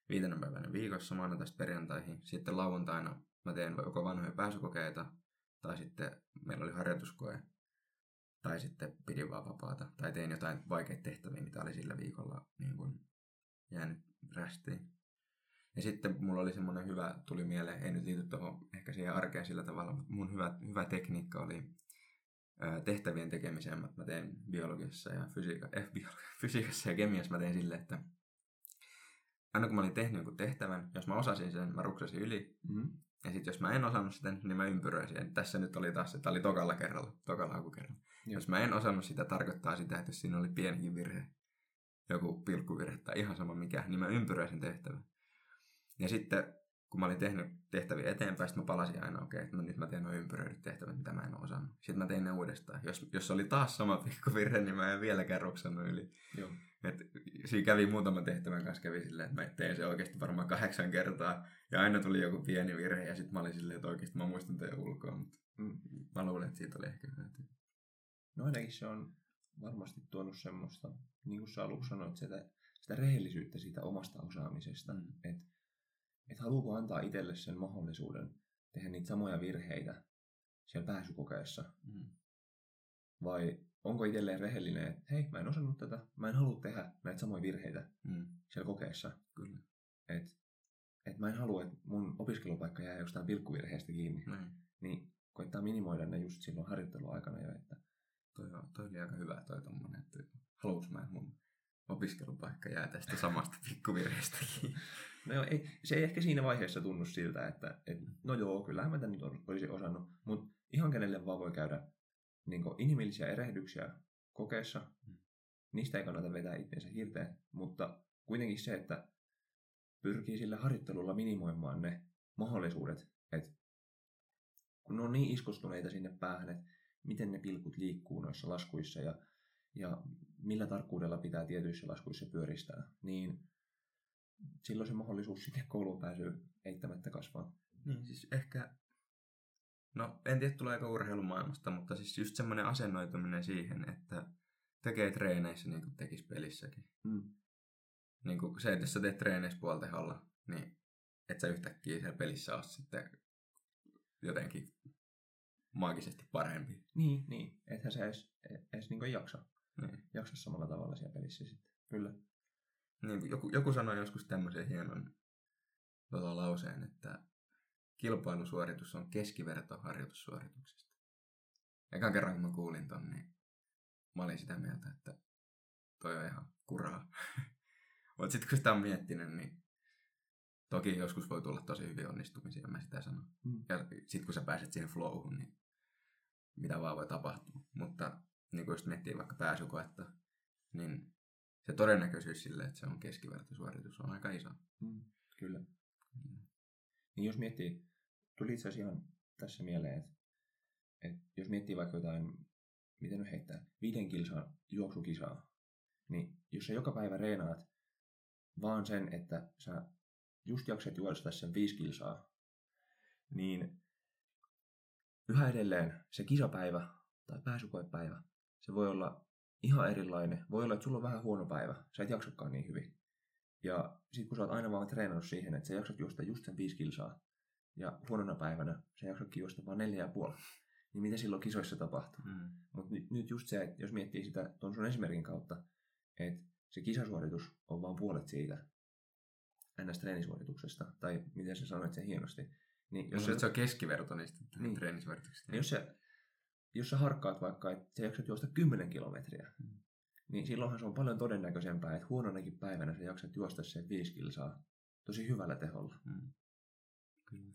Speaker 1: Viitenä päivänä viikossa maanantaista perjantaihin. Sitten lauantaina mä teen joko vanhoja pääsykokeita, tai sitten meillä oli harjoituskoe, tai sitten pidin vaan vapaata, tai tein jotain vaikeita tehtäviä, mitä oli sillä viikolla niin kun jäänyt rästiin. Ja sitten mulla oli semmoinen hyvä, tuli mieleen, ei nyt liity tuohon ehkä siihen arkeen sillä tavalla, mutta mun hyvä, hyvä tekniikka oli tehtävien tekemiseen. Mä, teen biologiassa ja fysiika, eh, fysiikassa ja kemiassa mä tein silleen, että aina kun mä olin tehnyt jonkun tehtävän, jos mä osasin sen, mä ruksasin yli. Mm-hmm. Ja sitten jos mä en osannut sitä, niin mä ympyröisin. Tässä nyt oli taas, että oli tokalla kerralla, tokalla hakukerralla. Joo. Jos mä en osannut sitä, tarkoittaa sitä, että jos siinä oli pienikin virhe, joku pilkkuvirhe tai ihan sama mikä, niin mä ympyröisin tehtävän. Ja sitten kun mä olin tehnyt tehtäviä eteenpäin, sitten mä palasin aina, okei, okay, että nyt mä teen noin ympyröidyt tehtävät, mitä mä en osannut. Sitten mä tein ne uudestaan. Jos, jos oli taas sama pikkuvirhe, niin mä en vieläkään ruksannut yli. Joo. Et siinä kävi muutaman tehtävän kanssa kävi silleen, että mä tein se oikeasti varmaan kahdeksan kertaa. Ja aina tuli joku pieni virhe ja sitten mä olin silleen, että oikeasti mä muistan teidän ulkoa. Mutta mm, mä luulen, että siitä oli ehkä hyötyä.
Speaker 2: No ainakin se on varmasti tuonut semmoista, niin kuin sä aluksi sanoit, sitä, sitä rehellisyyttä siitä omasta osaamisesta. Mm. Että et haluuko antaa itselle sen mahdollisuuden tehdä niitä samoja virheitä siellä pääsykokeessa. Mm. Vai onko itselleen rehellinen, että hei, mä en osannut tätä, mä en halua tehdä näitä samoja virheitä mm. siellä kokeessa. Kyllä. Et, et mä en halua, että mun opiskelupaikka jää jostain pilkkuvirheestä kiinni. Mm. Niin koittaa minimoida ne just silloin harjoitteluaikana jo, että
Speaker 1: toi, toi oli aika hyvä toi tommonen, että haluus mä, mun opiskelupaikka jää tästä samasta pikkuvirheestä.
Speaker 2: No joo, ei, se ei ehkä siinä vaiheessa tunnu siltä, että et, no joo, kyllähän mä tämän nyt olisi osannut, mutta ihan kenelle vaan voi käydä niin inhimillisiä erehdyksiä kokeessa. Mm. Niistä ei kannata vetää itsensä hirteen, mutta kuitenkin se, että pyrkii sillä harjoittelulla minimoimaan ne mahdollisuudet, että kun ne on niin iskostuneita sinne päähän, että miten ne pilkut liikkuu noissa laskuissa ja, ja millä tarkkuudella pitää tietyissä laskuissa pyöristää, niin silloin se mahdollisuus sinne kouluun pääsyä eittämättä kasvaa.
Speaker 1: Niin, siis ehkä, no en tiedä tuleeko urheilumaailmasta, mutta siis just semmoinen asennoituminen siihen, että tekee treeneissä niin kuin tekisi pelissäkin. Mm. Niin kuin se, että jos sä teet treeneissä puoltehalla, niin et sä yhtäkkiä siellä pelissä ole sitten jotenkin maagisesti parempi.
Speaker 2: Niin, niin. Ethän se edes, edes niin jaksa. Niin. Jaksa samalla tavalla siellä pelissä sitten. Kyllä.
Speaker 1: Niin, joku, joku sanoi joskus tämmöisen hienon tota, lauseen, että kilpailusuoritus on keskiverto harjoitussuorituksesta. Ekan kerran kun mä kuulin ton, niin mä olin sitä mieltä, että toi on ihan kuraa. Mutta sitten kun sitä on miettinyt, niin toki joskus voi tulla tosi hyviä onnistumisia, mä sitä sanon. Mm. Ja sitten kun sä pääset siihen flowhun, niin mitä vaan voi tapahtua. Mutta niin kuin just miettii vaikka pääsykoetta, niin se todennäköisyys sille, että se on keskivertosuoritus, on aika iso.
Speaker 2: Mm, kyllä. Mm. Niin jos miettii, tuli itse asiassa ihan tässä mieleen, että, että jos miettii vaikka jotain, miten nyt heittää, viiden kilsan juoksukisaa, niin jos sä joka päivä reenaat vaan sen, että sä just jaksat juosta sen viisi kilsaa, niin yhä edelleen se kisapäivä tai pääsykoepäivä, se voi olla ihan erilainen. Voi olla, että sulla on vähän huono päivä, sä et jaksakaan niin hyvin. Ja sitten kun sä oot aina vaan treenannut siihen, että sä jaksat juosta just sen viisi kilsaa, ja huonona päivänä sä jaksatkin juosta vaan neljä ja puoli, niin mitä silloin kisoissa tapahtuu? Mm. Mutta nyt, nyt just se, että jos miettii sitä tuon sun esimerkin kautta, että se kisasuoritus on vaan puolet siitä NS-treenisuorituksesta, tai miten sä sanoit sen hienosti,
Speaker 1: niin jos se, se on keskiverto niistä niin, treenisuorituksista.
Speaker 2: Niin jos, se, jos sä harkkaat vaikka, että sä jaksat juosta 10 kilometriä, mm. niin silloinhan se on paljon todennäköisempää, että huononakin päivänä sä jaksat juosta se 5 kilsaa tosi hyvällä teholla. Mm. Kyllä.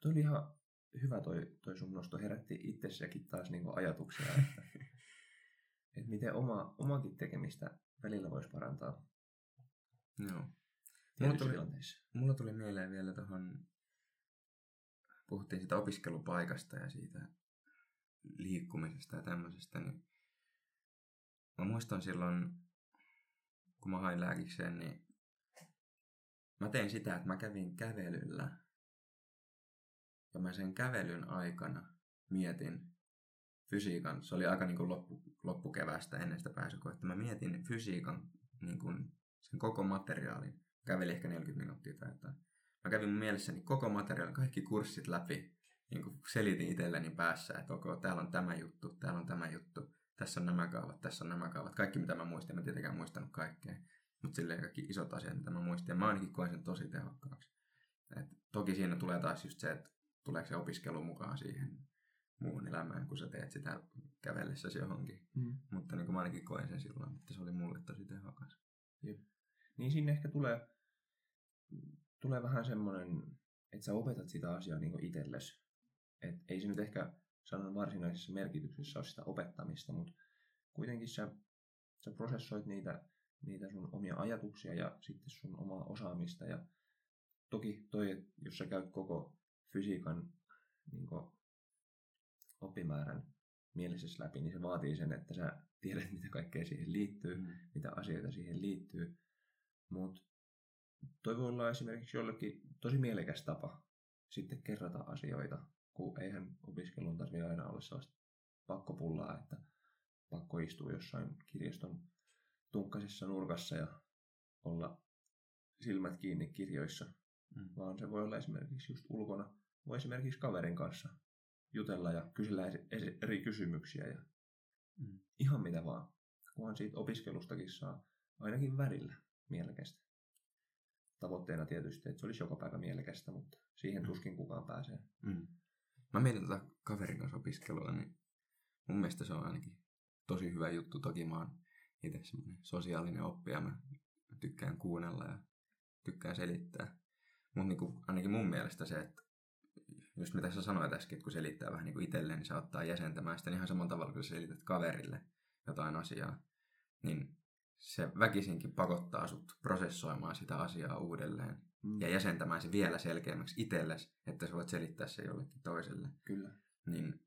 Speaker 2: Toi oli ihan hyvä toi, toi sun nosto. Herätti itsessäkin taas niinku ajatuksia, että, että miten oma, omakin tekemistä välillä voisi parantaa.
Speaker 1: Joo. Mulla tuli, mulla tuli mieleen vielä tuohon, puhuttiin siitä opiskelupaikasta ja siitä liikkumisesta ja tämmöisestä, niin mä muistan silloin, kun mä hain lääkikseen, niin mä tein sitä, että mä kävin kävelyllä. Ja mä sen kävelyn aikana mietin fysiikan, se oli aika niin kuin loppu, loppukevästä ennen sitä pääsykoetta, mä mietin fysiikan niin kuin sen koko materiaalin. Kävelin ehkä 40 minuuttia tai jotain. Mä kävin mun mielessäni koko materiaalin, kaikki kurssit läpi. Niin kuin selitin itselleni päässä, että ok, täällä on tämä juttu, täällä on tämä juttu, tässä on nämä kaavat, tässä on nämä kaavat. Kaikki mitä mä muistin, mä tietenkään muistanut kaikkea. Mutta silleen kaikki isot asiat, mitä mä muistin. Ja mä ainakin koen sen tosi tehokkaaksi. Et toki siinä tulee taas just se, että tuleeko se opiskelu mukaan siihen muuhun elämään, kun sä teet sitä kävellessäsi johonkin.
Speaker 2: Mm.
Speaker 1: Mutta niin kuin mä ainakin koen sen silloin, että se oli mulle tosi tehokas.
Speaker 2: Niin sinne ehkä tulee, tulee vähän semmoinen, että sä opetat sitä asiaa niin itsellesi. Et ei se nyt ehkä sanan varsinaisessa merkityksessä ole sitä opettamista, mutta kuitenkin sä, sä prosessoit niitä, niitä sun omia ajatuksia ja sitten sun omaa osaamista. Ja toki toi, että jos sä käyt koko fysiikan niin oppimäärän mielessäsi läpi, niin se vaatii sen, että sä tiedät, mitä kaikkea siihen liittyy,
Speaker 1: Mm.
Speaker 2: mitä asioita siihen liittyy. Mutta toi voi olla esimerkiksi jollekin tosi mielekäs tapa sitten kerrata asioita, kun eihän opiskelun tarvitse aina olla sellaista pakkopullaa, että pakko istua jossain kirjaston tunkkasessa nurkassa ja olla silmät kiinni kirjoissa,
Speaker 1: Mm.
Speaker 2: vaan se voi olla esimerkiksi just ulkona, voi esimerkiksi kaverin kanssa jutella ja kysellä eri kysymyksiä ja
Speaker 1: Mm.
Speaker 2: ihan mitä vaan, kunhan siitä opiskelustakin saa ainakin välillä mielekästä. Tavoitteena tietysti, että se olisi joka päivä mielekästä, mutta siihen
Speaker 1: Mm.
Speaker 2: tuskin kukaan pääsee.
Speaker 1: Mm. Mä mietin tota kaverin kanssa opiskelua, niin mun mielestä se on ainakin tosi hyvä juttu. Toki mä oon itse semmoinen sosiaalinen oppija, mä tykkään kuunnella ja tykkään selittää. Mutta niinku, ainakin mun mielestä se, että just mitä sä sanoit äsken, että kun selittää vähän niin itselleen, niin se ottaa jäsentämään sitä ihan samalla tavalla, kun sä selität kaverille jotain asiaa, niin se väkisinkin pakottaa sut prosessoimaan sitä asiaa uudelleen
Speaker 2: Mm.
Speaker 1: ja jäsentämään se vielä selkeämmäksi itsellesi, että sä voit selittää se jollekin toiselle.
Speaker 2: Kyllä.
Speaker 1: Niin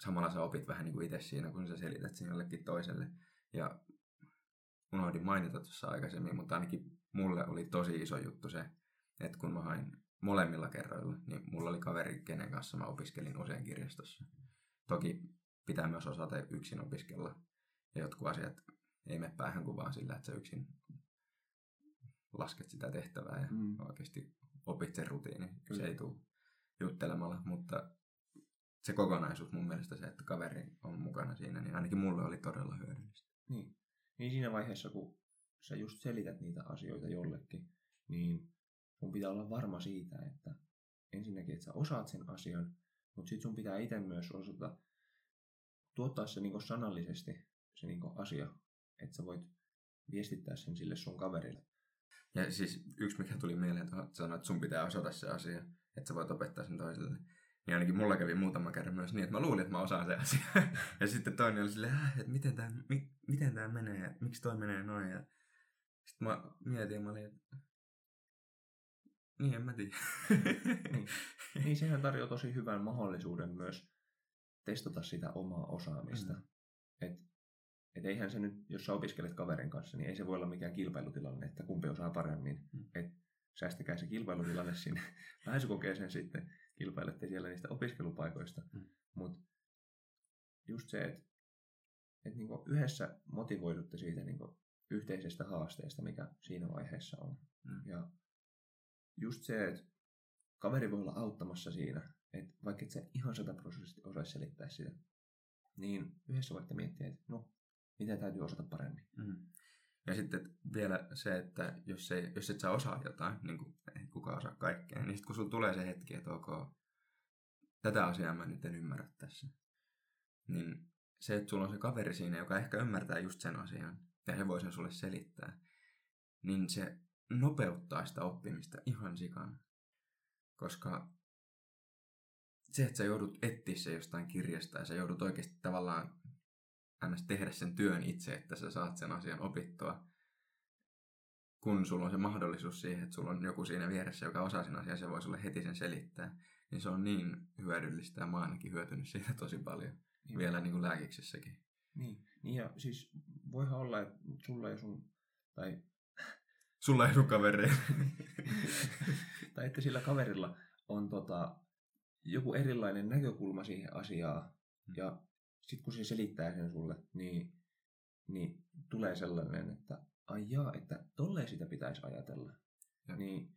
Speaker 1: samalla sä opit vähän niin kuin itse siinä, kun sä selität sen jollekin toiselle. Ja unohdin mainita tuossa aikaisemmin, mutta ainakin mulle oli tosi iso juttu se, että kun mä hain molemmilla kerroilla, niin mulla oli kaveri, kenen kanssa mä opiskelin usein kirjastossa. Toki pitää myös osata yksin opiskella. Ja jotkut asiat ei mene päähän kuin vaan sillä, että sä yksin lasket sitä tehtävää ja
Speaker 2: Mm.
Speaker 1: oikeasti opit sen rutiini.
Speaker 2: Kyllä.
Speaker 1: Se ei tule juttelemalla, mutta se kokonaisuus mun mielestä se, että kaveri on mukana siinä, niin ainakin mulle oli todella hyödyllistä.
Speaker 2: Niin. niin siinä vaiheessa, kun sä just selität niitä asioita jollekin, niin sun pitää olla varma siitä, että ensinnäkin, että sä osaat sen asian, mutta sit sun pitää itse myös osata tuottaa se niinku sanallisesti, se niinku asia, että sä voit viestittää sen sille sun kaverille.
Speaker 1: Ja siis yksi, mikä tuli mieleen, että sanoit, että sun pitää osata se asia, että sä voit opettaa sen toiselle. Niin ainakin mulla kävi muutama kerran myös niin, että mä luulin, että mä osaan se asia. ja sitten toinen oli silleen, äh, että miten tämä mi, miten tää menee, että miksi toi menee noin. Ja sitten mä mietin ja mä olin, että niin en mä tiedä.
Speaker 2: Niin. Niin sehän tarjoaa tosi hyvän mahdollisuuden myös testata sitä omaa osaamista.
Speaker 1: Mm.
Speaker 2: Mm. Et, et eihän se nyt, jos sä opiskelet kaverin kanssa, niin ei se voi olla mikään kilpailutilanne, että kumpi osaa paremmin.
Speaker 1: Mm.
Speaker 2: Et säästäkää se kilpailutilanne sinne pääsykokeeseen sitten, kilpailette siellä niistä opiskelupaikoista.
Speaker 1: Mm.
Speaker 2: Mutta just se, että et niinku yhdessä motivoidutte siitä niinku yhteisestä haasteesta, mikä siinä vaiheessa on.
Speaker 1: Mm.
Speaker 2: Ja just se, että kaveri voi olla auttamassa siinä, että vaikka et sä ihan sataprosenttisesti osaisi selittää sitä, niin yhdessä voitte miettiä, että no, mitä täytyy osata paremmin.
Speaker 1: Mm. Ja sitten vielä se, että jos, ei, jos et sä osaa jotain, niin kuin ei kukaan osaa kaikkea, niin sitten kun sulla tulee se hetki, että ok, tätä asiaa mä nyt en ymmärrä tässä, niin se, että sulla on se kaveri siinä, joka ehkä ymmärtää just sen asian, ja he voi sen sulle selittää, niin se nopeuttaa sitä oppimista ihan sikana. Koska se, että sä joudut etsiä se jostain kirjasta ja sä joudut oikeasti tavallaan ns. tehdä sen työn itse, että sä saat sen asian opittua, kun sulla on se mahdollisuus siihen, että sulla on joku siinä vieressä, joka osaa sen asian, se voi sulle heti sen selittää, niin se on niin hyödyllistä ja mä ainakin hyötynyt siitä tosi paljon.
Speaker 2: Niin.
Speaker 1: Vielä niin kuin lääkiksessäkin.
Speaker 2: Niin. niin ja siis voihan olla, että sulla ja sun, tai,
Speaker 1: Sulla ei sun kavereita.
Speaker 2: tai että sillä kaverilla on tota, joku erilainen näkökulma siihen asiaan.
Speaker 1: Mm.
Speaker 2: Ja sitten kun se selittää sen sulle, niin, niin tulee sellainen, että ai jaa, että tolleen sitä pitäisi ajatella.
Speaker 1: Jep.
Speaker 2: Niin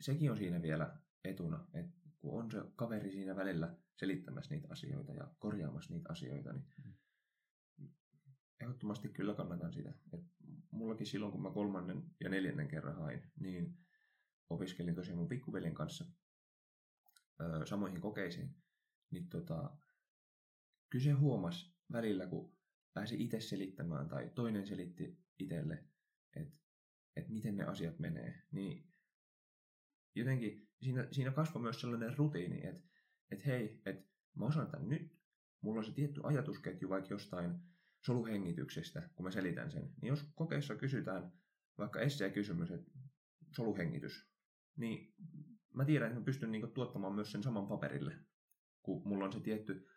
Speaker 2: sekin on siinä vielä etuna, että kun on se kaveri siinä välillä selittämässä niitä asioita ja korjaamassa niitä asioita, niin
Speaker 1: Mm.
Speaker 2: ehdottomasti kyllä kannatan sitä. Et mullakin silloin, kun mä kolmannen ja neljännen kerran hain, niin opiskelin tosiaan mun pikkuveljen kanssa ö, samoihin kokeisiin. Niin tota, kyllä se huomasi välillä, kun pääsi itse selittämään tai toinen selitti itselle, että et miten ne asiat menee, niin jotenkin siinä, siinä kasvoi myös sellainen rutiini, että et hei, että mä osaan tämän nyt, mulla on se tietty ajatusketju vaikka jostain soluhengityksestä, kun mä selitän sen, niin jos kokeessa kysytään vaikka essee-kysymys, että soluhengitys, niin mä tiedän, että mä pystyn niinku tuottamaan myös sen saman paperille, kun mulla on se tietty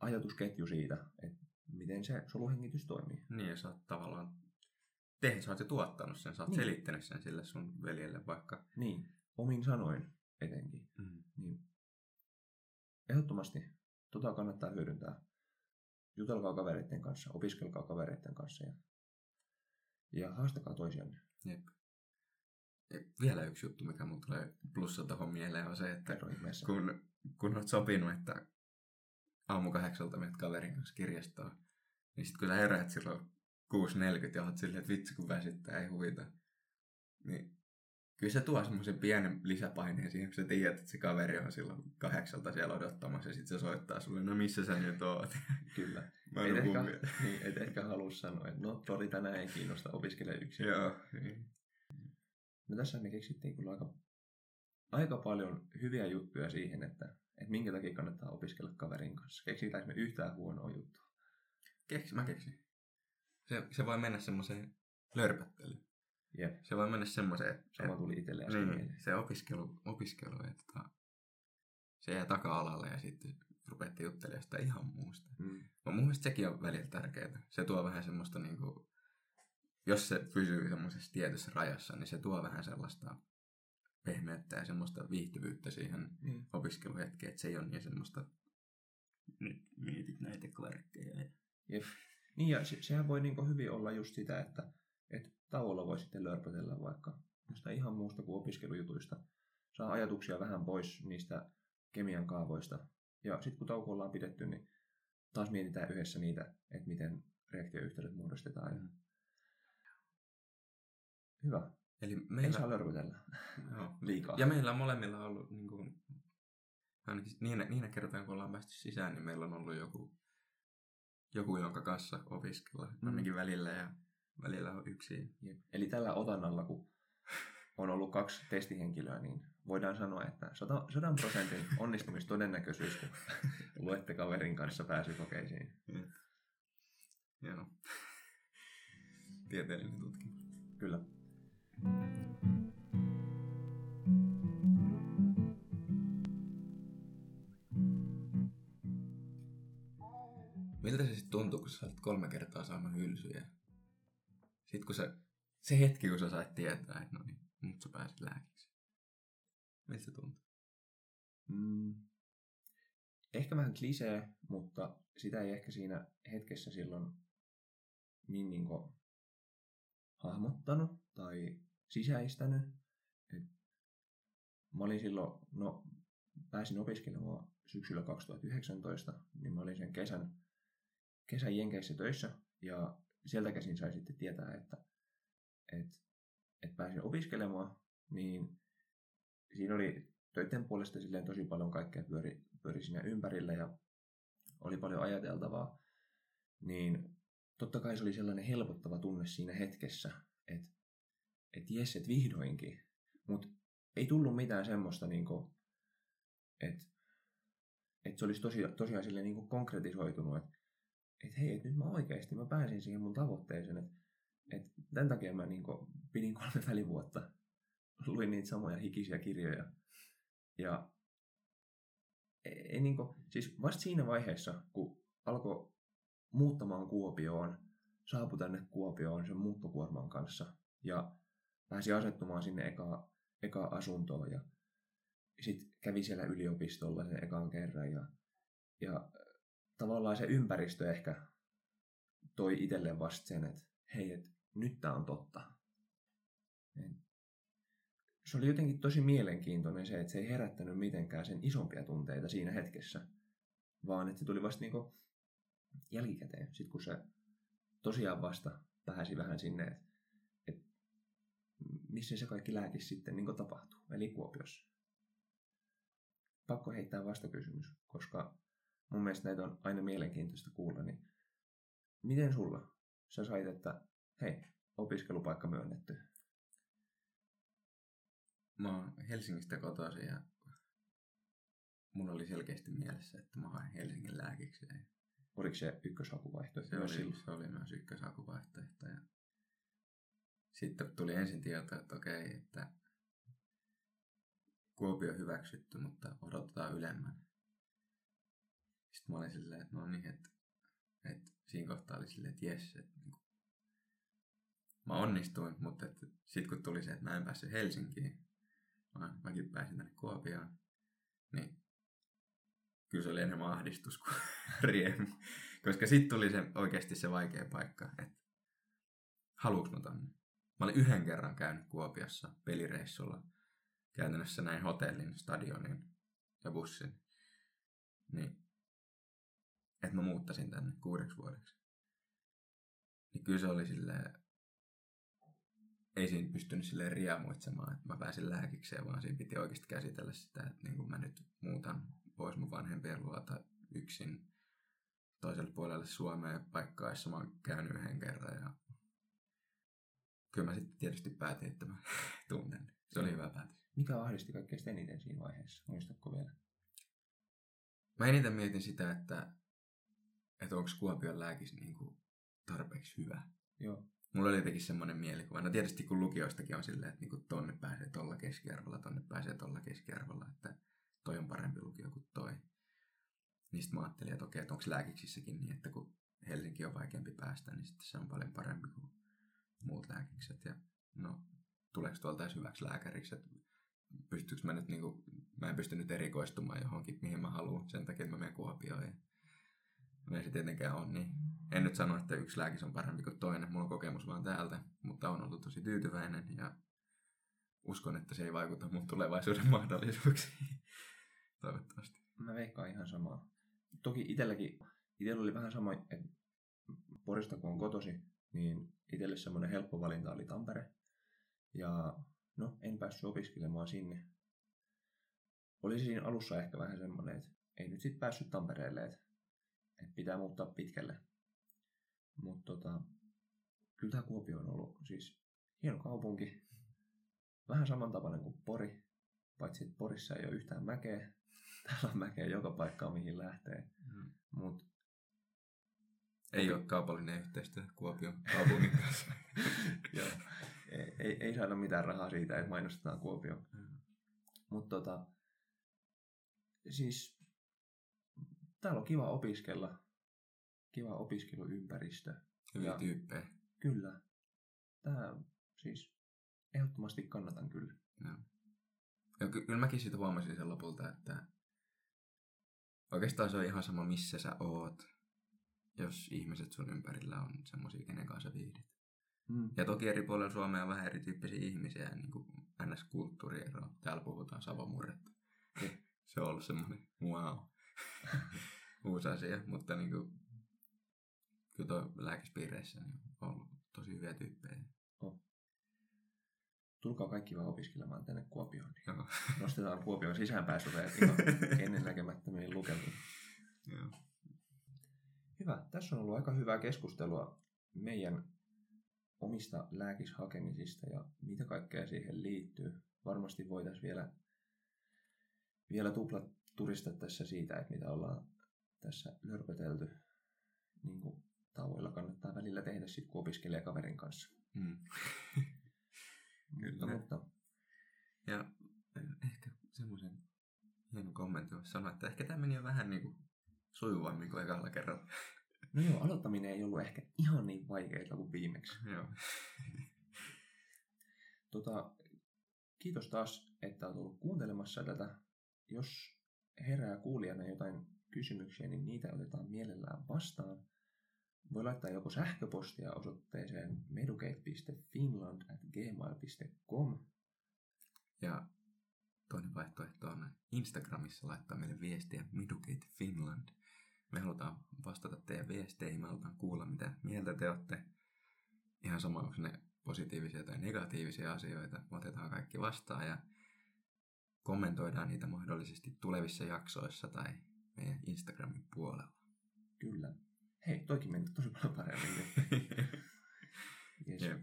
Speaker 2: ajatusketju siitä, että miten se soluhengitys toimii.
Speaker 1: niin, ja sä oot tavallaan tehnyt, sä oot jo tuottanut sen, sä oot
Speaker 2: Niin.
Speaker 1: selittänyt sen sille sun veljelle vaikka.
Speaker 2: Niin, omin sanoin etenkin.
Speaker 1: Mm.
Speaker 2: Niin ehdottomasti tota kannattaa hyödyntää. Jutelkaa kavereiden kanssa, opiskelkaa kavereiden kanssa ja, ja haastakaa toisianne.
Speaker 1: Jep. Ja vielä yksi juttu, mikä mulle tulee plussa tuohon mieleen, on se, että
Speaker 2: Kerro
Speaker 1: kun, kun oot sopinut, että aamu kahdeksalta menet kaverin kanssa kirjastoon, niin sit kun sä heräät silloin 6.40 ja oot silleen, että vitsi kun väsyttää, ei huvita, niin kyllä se tuo semmoisen pienen lisäpaineen siihen, kun sä tiedät, että se kaveri on silloin kahdeksalta siellä odottamassa ja sit se soittaa sulle, no missä sä nyt oot?
Speaker 2: Kyllä.
Speaker 1: Mä
Speaker 2: Et ehkä, niin, et ehkä halua sanoa, että no sori, tänään ei kiinnosta, opiskele yksin.
Speaker 1: Joo, niin.
Speaker 2: No tässä me keksittiin kyllä aika, aika paljon hyviä juttuja siihen, että, että minkä takia kannattaa opiskella kaverin kanssa. Keksitäänkö me yhtään huonoa juttua?
Speaker 1: Keksin, mä keksin. Se, se voi mennä semmoiseen lörpöttelyyn.
Speaker 2: Jep,
Speaker 1: Se voi mennä semmoiseen, että
Speaker 2: sama tuli itselle äsken
Speaker 1: niin,
Speaker 2: mieleen.
Speaker 1: se opiskelu, opiskelu ja tota, se jää taka-alalle ja sitten rupeatte juttelemaan sitä ihan muusta.
Speaker 2: Mm.
Speaker 1: Mä mun mielestä sekin on välillä tärkeää. Se tuo vähän semmoista niinku, jos se pysyy semmoisessa tietyssä rajassa, niin se tuo vähän sellaista pehmeyttä ja semmoista viihtyvyyttä siihen
Speaker 2: Niin.
Speaker 1: opiskeluhetkeen, että se ei ole niin semmoista nyt mietit näitä kvarkkeja. ja-
Speaker 2: Jep. Niin ja se, sehän voi niinku hyvin olla just sitä, että et tauolla voi sitten lörpötellä vaikka jostain ihan muusta kuin opiskelujutuista. Saa ajatuksia vähän pois niistä kemian kaavoista. Ja sitten kun tauko ollaan pidetty, niin taas mietitään yhdessä niitä, että miten reaktioyhteydet muodostetaan.
Speaker 1: Mm.
Speaker 2: Hyvä.
Speaker 1: Eli
Speaker 2: Ei
Speaker 1: meillä,
Speaker 2: saa lörpötellä
Speaker 1: joo,
Speaker 2: liikaa.
Speaker 1: Ja meillä on molemmilla ollut, niin kuin, ainakin niinä, niinä kertoina, kun ollaan päästy sisään, niin meillä on ollut joku, joku jonka kanssa opiskella,
Speaker 2: Mm.
Speaker 1: ainakin välillä, ja välillä on yksi.
Speaker 2: Jep. Eli tällä otannalla, kun on ollut kaksi testihenkilöä, niin voidaan sanoa, että 100 100 prosentin onnistumistodennäköisyys, kun luette kaverin kanssa pääsykokeisiin.
Speaker 1: Joo. Tieteellinen tutkimus.
Speaker 2: Kyllä.
Speaker 1: Miltä se sitten tuntuu, kun sä olet kolme kertaa saanut hylsyjä? Sitten kun sä, se hetki, kun sä sait tietää, että no niin, nyt sä pääsit lääkiksi. Miltä se tuntuu?
Speaker 2: Mm. Ehkä vähän klisee, mutta sitä ei ehkä siinä hetkessä silloin niin, niin hahmottanut tai sisäistänyt. Et mä olin silloin, no pääsin opiskelemaan syksyllä 2019, niin mä olin sen kesän, kesän Jenkeissä töissä ja sieltä käsin sai sitten tietää, että et, et pääsin opiskelemaan, niin siinä oli töiden puolesta silleen tosi paljon kaikkea pyöri, pyöri siinä ympärillä ja oli paljon ajateltavaa, niin totta kai se oli sellainen helpottava tunne siinä hetkessä, että et jes, et vihdoinkin. Mutta ei tullut mitään semmoista, niinku, että et se olisi tosi, tosiaan silleen niinku konkretisoitunut, että et hei, et nyt mä oikeasti mä pääsin siihen mun tavoitteeseen, että Et tämän takia mä niin pidin kolme välivuotta. Luin niitä samoja hikisiä kirjoja. Ja ei, niin kuin, siis vasta siinä vaiheessa, kun alkoi muuttamaan Kuopioon, saapui tänne Kuopioon sen muuttokuorman kanssa ja pääsi asettumaan sinne eka, eka asuntoon ja sitten kävi siellä yliopistolla sen ekan kerran ja, ja tavallaan se ympäristö ehkä toi itselle vasta sen, että hei, et nyt tämä on totta. Se oli jotenkin tosi mielenkiintoinen se, että se ei herättänyt mitenkään sen isompia tunteita siinä hetkessä, vaan että se tuli vasta niinku jälkikäteen, sit kun se tosiaan vasta pääsi vähän sinne, että et missä se kaikki lääkis sitten niin tapahtuu, eli Kuopiossa. Pakko heittää vastakysymys, koska mun mielestä näitä on aina mielenkiintoista kuulla, niin miten sulla? Sä sait, että hei, opiskelupaikka myönnetty.
Speaker 1: Mä oon Helsingistä kotoisin ja mulla oli selkeästi mielessä, että mä haen Helsingin lääkikseen.
Speaker 2: Oliko se ykköshakuvaihtoehto?
Speaker 1: Se oli, se oli myös ykköshakuvaihtoehto. Ja sitten tuli ensin tieto, että okei, että Kuopio hyväksytty, mutta odotetaan ylemmän. Sitten mä olin silleen, että no niin, että, että siinä kohtaa oli silleen, että jes, että niin kuin, mä onnistuin, mutta sitten kun tuli se, että mä en päässyt Helsinkiin, vaan mäkin pääsin tänne Kuopioon, niin kyllä se oli enemmän ahdistus kuin riemu. Koska sitten tuli se oikeasti se vaikea paikka, että haluuks mä tonne. Mä olin yhden kerran käynyt Kuopiossa pelireissulla. Käytännössä näin hotellin, stadionin ja bussin. Niin, että mä muuttasin tänne kuudeksi vuodeksi. Niin kyllä se oli silleen, ei siinä pystynyt silleen riemuitsemaan, että mä pääsin lääkikseen, vaan siinä piti oikeasti käsitellä sitä, että niin kuin mä nyt muutan pois mun vanhempien luota yksin toiselle puolelle Suomea paikkaa, jossa mä oon käynyt yhden kerran ja kyllä mä sitten tietysti päätin, että mä tunnen. Se oli hyvä päätös.
Speaker 2: Mikä ahdisti kaikkein eniten siinä vaiheessa? Muistatko vielä?
Speaker 1: Mä eniten mietin sitä, että, että onko Kuopion lääkis niin kuin tarpeeksi hyvä.
Speaker 2: Joo.
Speaker 1: Mulla oli jotenkin semmoinen mielikuva. No tietysti kun lukioistakin on silleen, että niinku tonne pääsee tuolla keskiarvolla, tonne pääsee tuolla keskiarvolla, että toi on parempi lukio kuin toi. Niin sitten mä ajattelin, että okei, että onko lääkiksissäkin niin, että kun Helsinki on vaikeampi päästä, niin sitten se on paljon parempi kuin muut lääkikset. Ja no, tuleeko tuolta edes hyväksi lääkäriksi, että mä nyt, niin kuin, mä en pysty nyt erikoistumaan johonkin, mihin mä haluan, sen takia mä menen Kuopioon. Ja ei se tietenkään ole, niin en nyt sano, että yksi lääkis on parempi kuin toinen, mulla on kokemus vaan täältä, mutta on ollut tosi tyytyväinen ja uskon, että se ei vaikuta mun tulevaisuuden mahdollisuuksiin. Toivottavasti.
Speaker 2: Mä veikkaan ihan samaa. Toki itselläkin, itsellä oli vähän sama, että Porista kun on kotosi, niin itselle semmoinen helppo valinta oli Tampere. Ja no, en päässyt opiskelemaan sinne. Oli siinä alussa ehkä vähän semmoinen, että ei nyt sitten päässyt Tampereelle, että, että pitää muuttaa pitkälle. Mutta tota, kyllä tämä Kuopio on ollut siis hieno kaupunki. Vähän samantapainen kuin Pori, paitsi että Porissa ei ole yhtään mäkeä. Täällä on mäkeä joka paikkaan, mihin lähtee. Mm. Mut,
Speaker 1: ei ole kaupallinen yhteistyö Kuopion kaupungin kanssa.
Speaker 2: Joo. Ei, ei, ei saada mitään rahaa siitä, että mainostetaan Kuopio. Mm. Mutta tota, siis täällä on kiva opiskella kiva opiskeluympäristö.
Speaker 1: Hyviä ja, tyyppejä.
Speaker 2: Kyllä. Tämä siis ehdottomasti kannatan kyllä.
Speaker 1: Ja. Ja ky- kyllä mäkin siitä huomasin sen lopulta, että oikeastaan se on ihan sama missä sä oot, jos ihmiset sun ympärillä on semmoisia, kenen kanssa viihdit. Mm. Ja toki eri puolilla Suomea on vähän erityyppisiä ihmisiä, niin kuin NS-kulttuuriero. Täällä puhutaan savomurretta. se on ollut semmoinen wow. uusi asia, mutta niin kuin, kyllä tuo lääkespiireissä niin on ollut tosi hyviä tyyppejä. Oh.
Speaker 2: Tulkaa kaikki vaan opiskelemaan tänne Kuopioon. Niin
Speaker 1: Joo.
Speaker 2: Nostetaan Kuopion sisäänpääsyreet ennen näkemättömiin lukemiin.
Speaker 1: Joo.
Speaker 2: Hyvä. Tässä on ollut aika hyvää keskustelua meidän omista lääkishakemisista ja mitä kaikkea siihen liittyy. Varmasti voitaisiin vielä, vielä tupla turista tässä siitä, että mitä ollaan tässä lörpötelty niin kuin tauoilla kannattaa välillä tehdä sit, kun opiskelee kaverin kanssa.
Speaker 1: Mm.
Speaker 2: Mutta,
Speaker 1: Kyllä.
Speaker 2: mutta
Speaker 1: Ja ehkä semmoisen hienon kommentin voisi sanoa, että ehkä tämä meni jo vähän niin kuin sujuvammin kuin ekalla kerralla.
Speaker 2: no joo, aloittaminen ei ollut ehkä ihan niin vaikeaa kuin viimeksi.
Speaker 1: Joo.
Speaker 2: Tota, kiitos taas, että olet ollut kuuntelemassa tätä. Jos herää kuulijana jotain kysymyksiä, niin niitä otetaan mielellään vastaan. Voi laittaa joko sähköpostia osoitteeseen medukate.finland.gmail.com
Speaker 1: Ja toinen vaihtoehto on Instagramissa laittaa meille viestiä Midugate Finland. Me halutaan vastata teidän viesteihin, me halutaan kuulla mitä mieltä te olette. Ihan sama, onko ne positiivisia tai negatiivisia asioita, me otetaan kaikki vastaan ja kommentoidaan niitä mahdollisesti tulevissa jaksoissa tai meidän Instagramin puolella.
Speaker 2: Kyllä. Hei, toikin meni tosi paljon paremmin. Yes.
Speaker 1: Jep.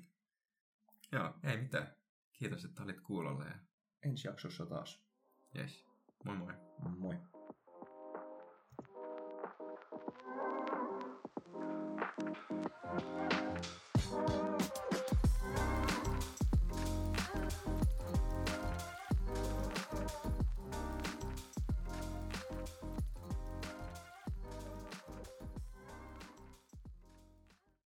Speaker 1: Joo, ei mitään. Kiitos, että olit kuulolla ja
Speaker 2: Ensi jaksossa taas.
Speaker 1: jes, moi moi.
Speaker 2: Moi. Thank you.